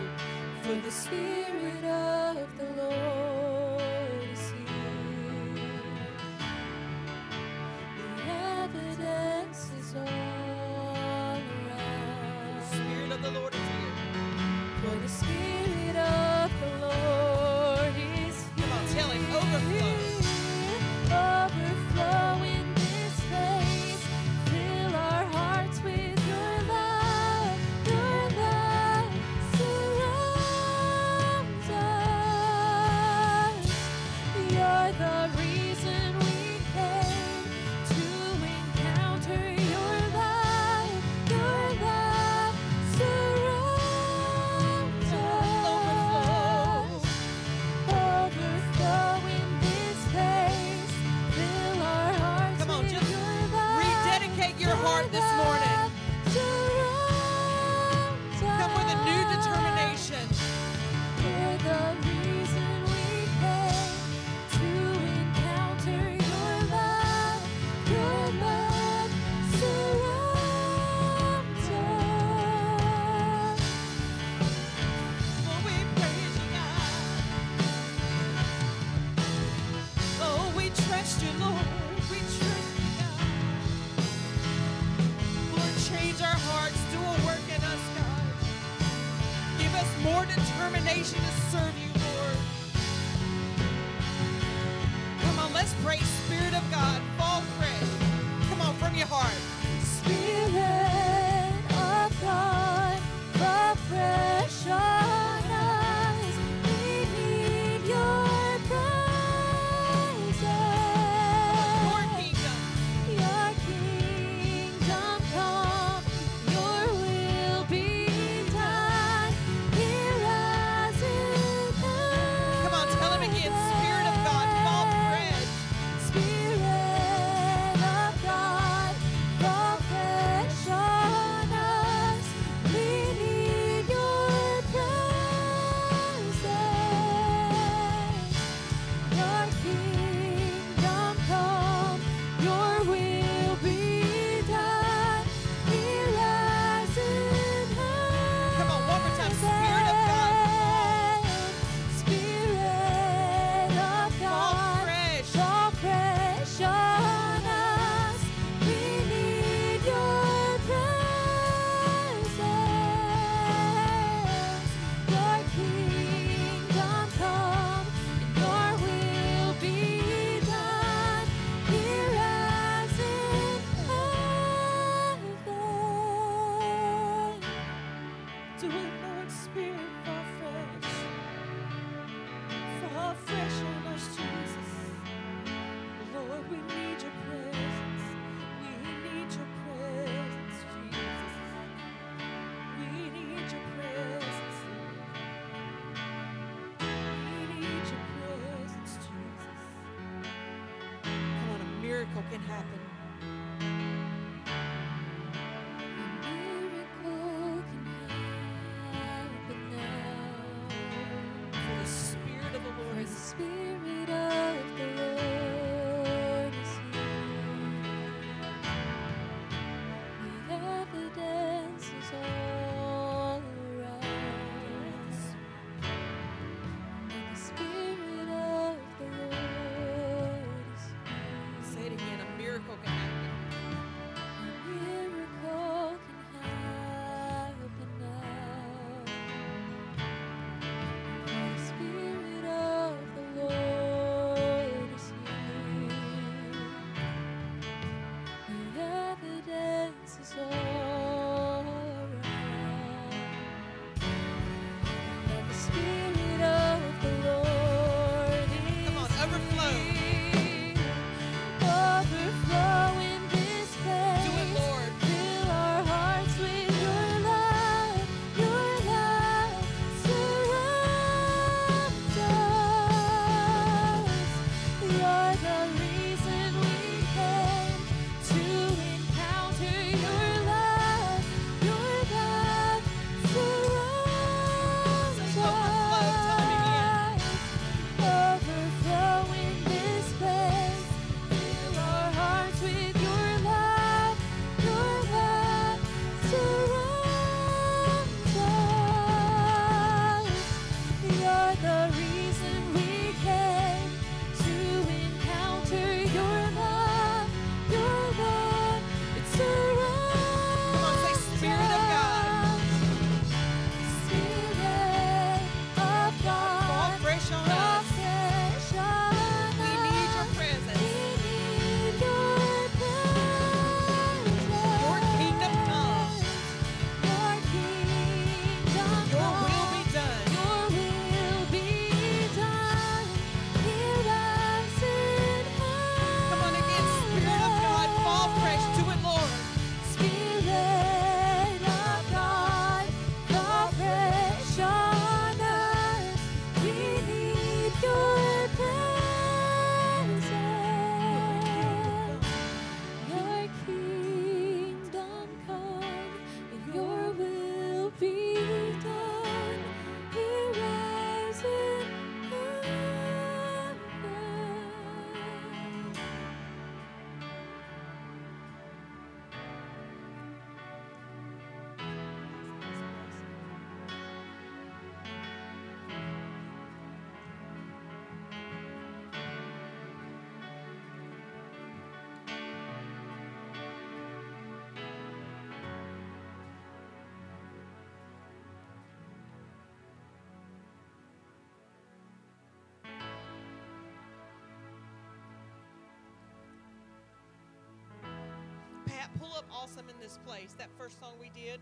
Awesome in this place. That first song we did,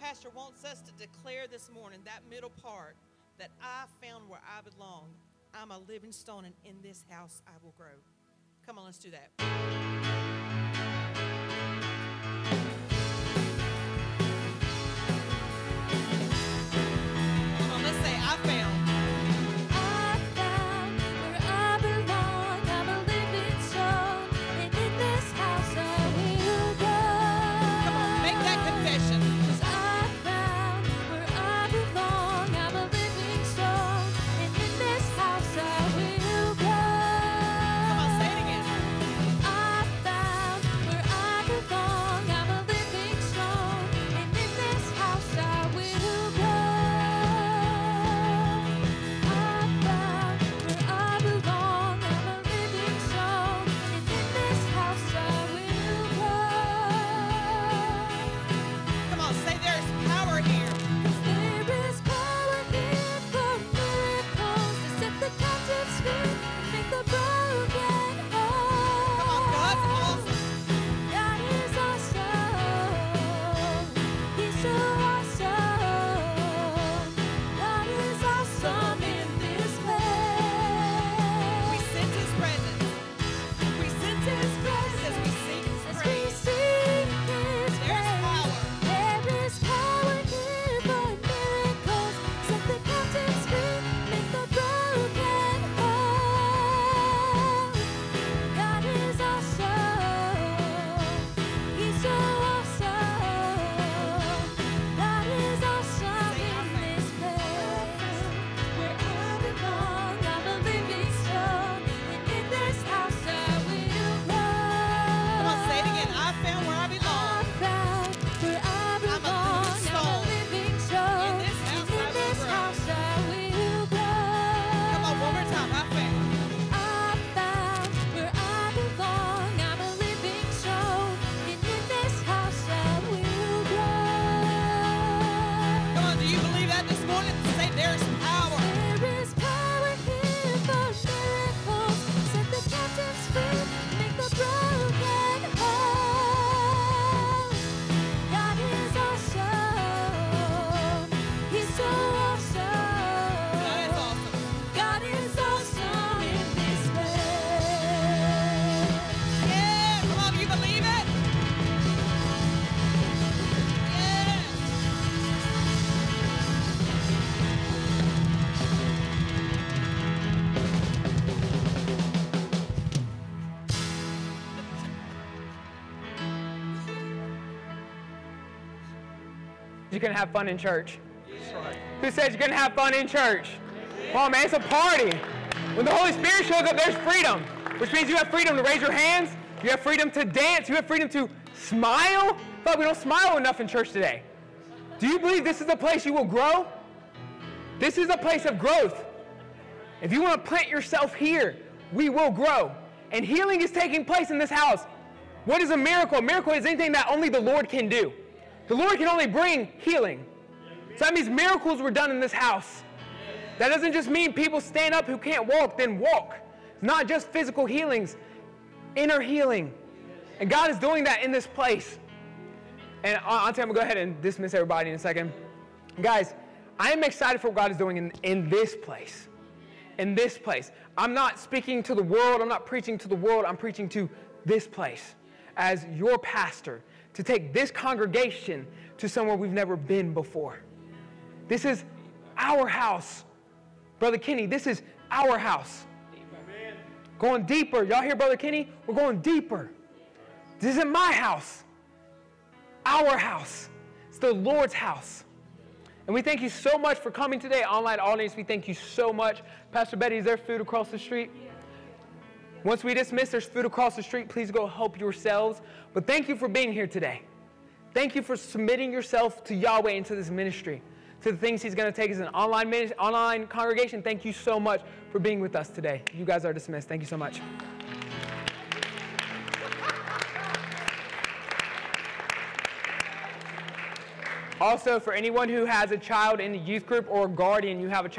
Pastor wants us to declare this morning, that middle part, that I found where I belong. I'm a living stone, and in this house I will grow. Come on, let's do that. You're gonna have fun in church. Who says you're gonna have fun in church? Come on, man, it's a party. When the Holy Spirit shows up, there's freedom, which means you have freedom to raise your hands, you have freedom to dance, you have freedom to smile. But we don't smile enough in church today. Do you believe this is a place you will grow? This is a place of growth. If you want to plant yourself here, we will grow. And healing is taking place in this house. What is a miracle? A miracle is anything that only the Lord can do. The Lord can only bring healing. So that means miracles were done in this house. That doesn't just mean people stand up who can't walk, then walk. It's not just physical healings, inner healing. And God is doing that in this place. And Auntie, I'm gonna go ahead and dismiss everybody in a second. Guys, I am excited for what God is doing in, in this place. In this place. I'm not speaking to the world, I'm not preaching to the world, I'm preaching to this place as your pastor to take this congregation to somewhere we've never been before. This is our house. Brother Kenny, this is our house. Going deeper. Y'all hear Brother Kenny? We're going deeper. This isn't my house. Our house. It's the Lord's house. And we thank you so much for coming today, online audience. We thank you so much. Pastor Betty, is there food across the street? Once we dismiss, there's food across the street. Please go help yourselves. But thank you for being here today. Thank you for submitting yourself to Yahweh and to this ministry, to the things He's going to take as an online, online congregation. Thank you so much for being with us today. You guys are dismissed. Thank you so much. Also, for anyone who has a child in the youth group or a guardian, you have a child.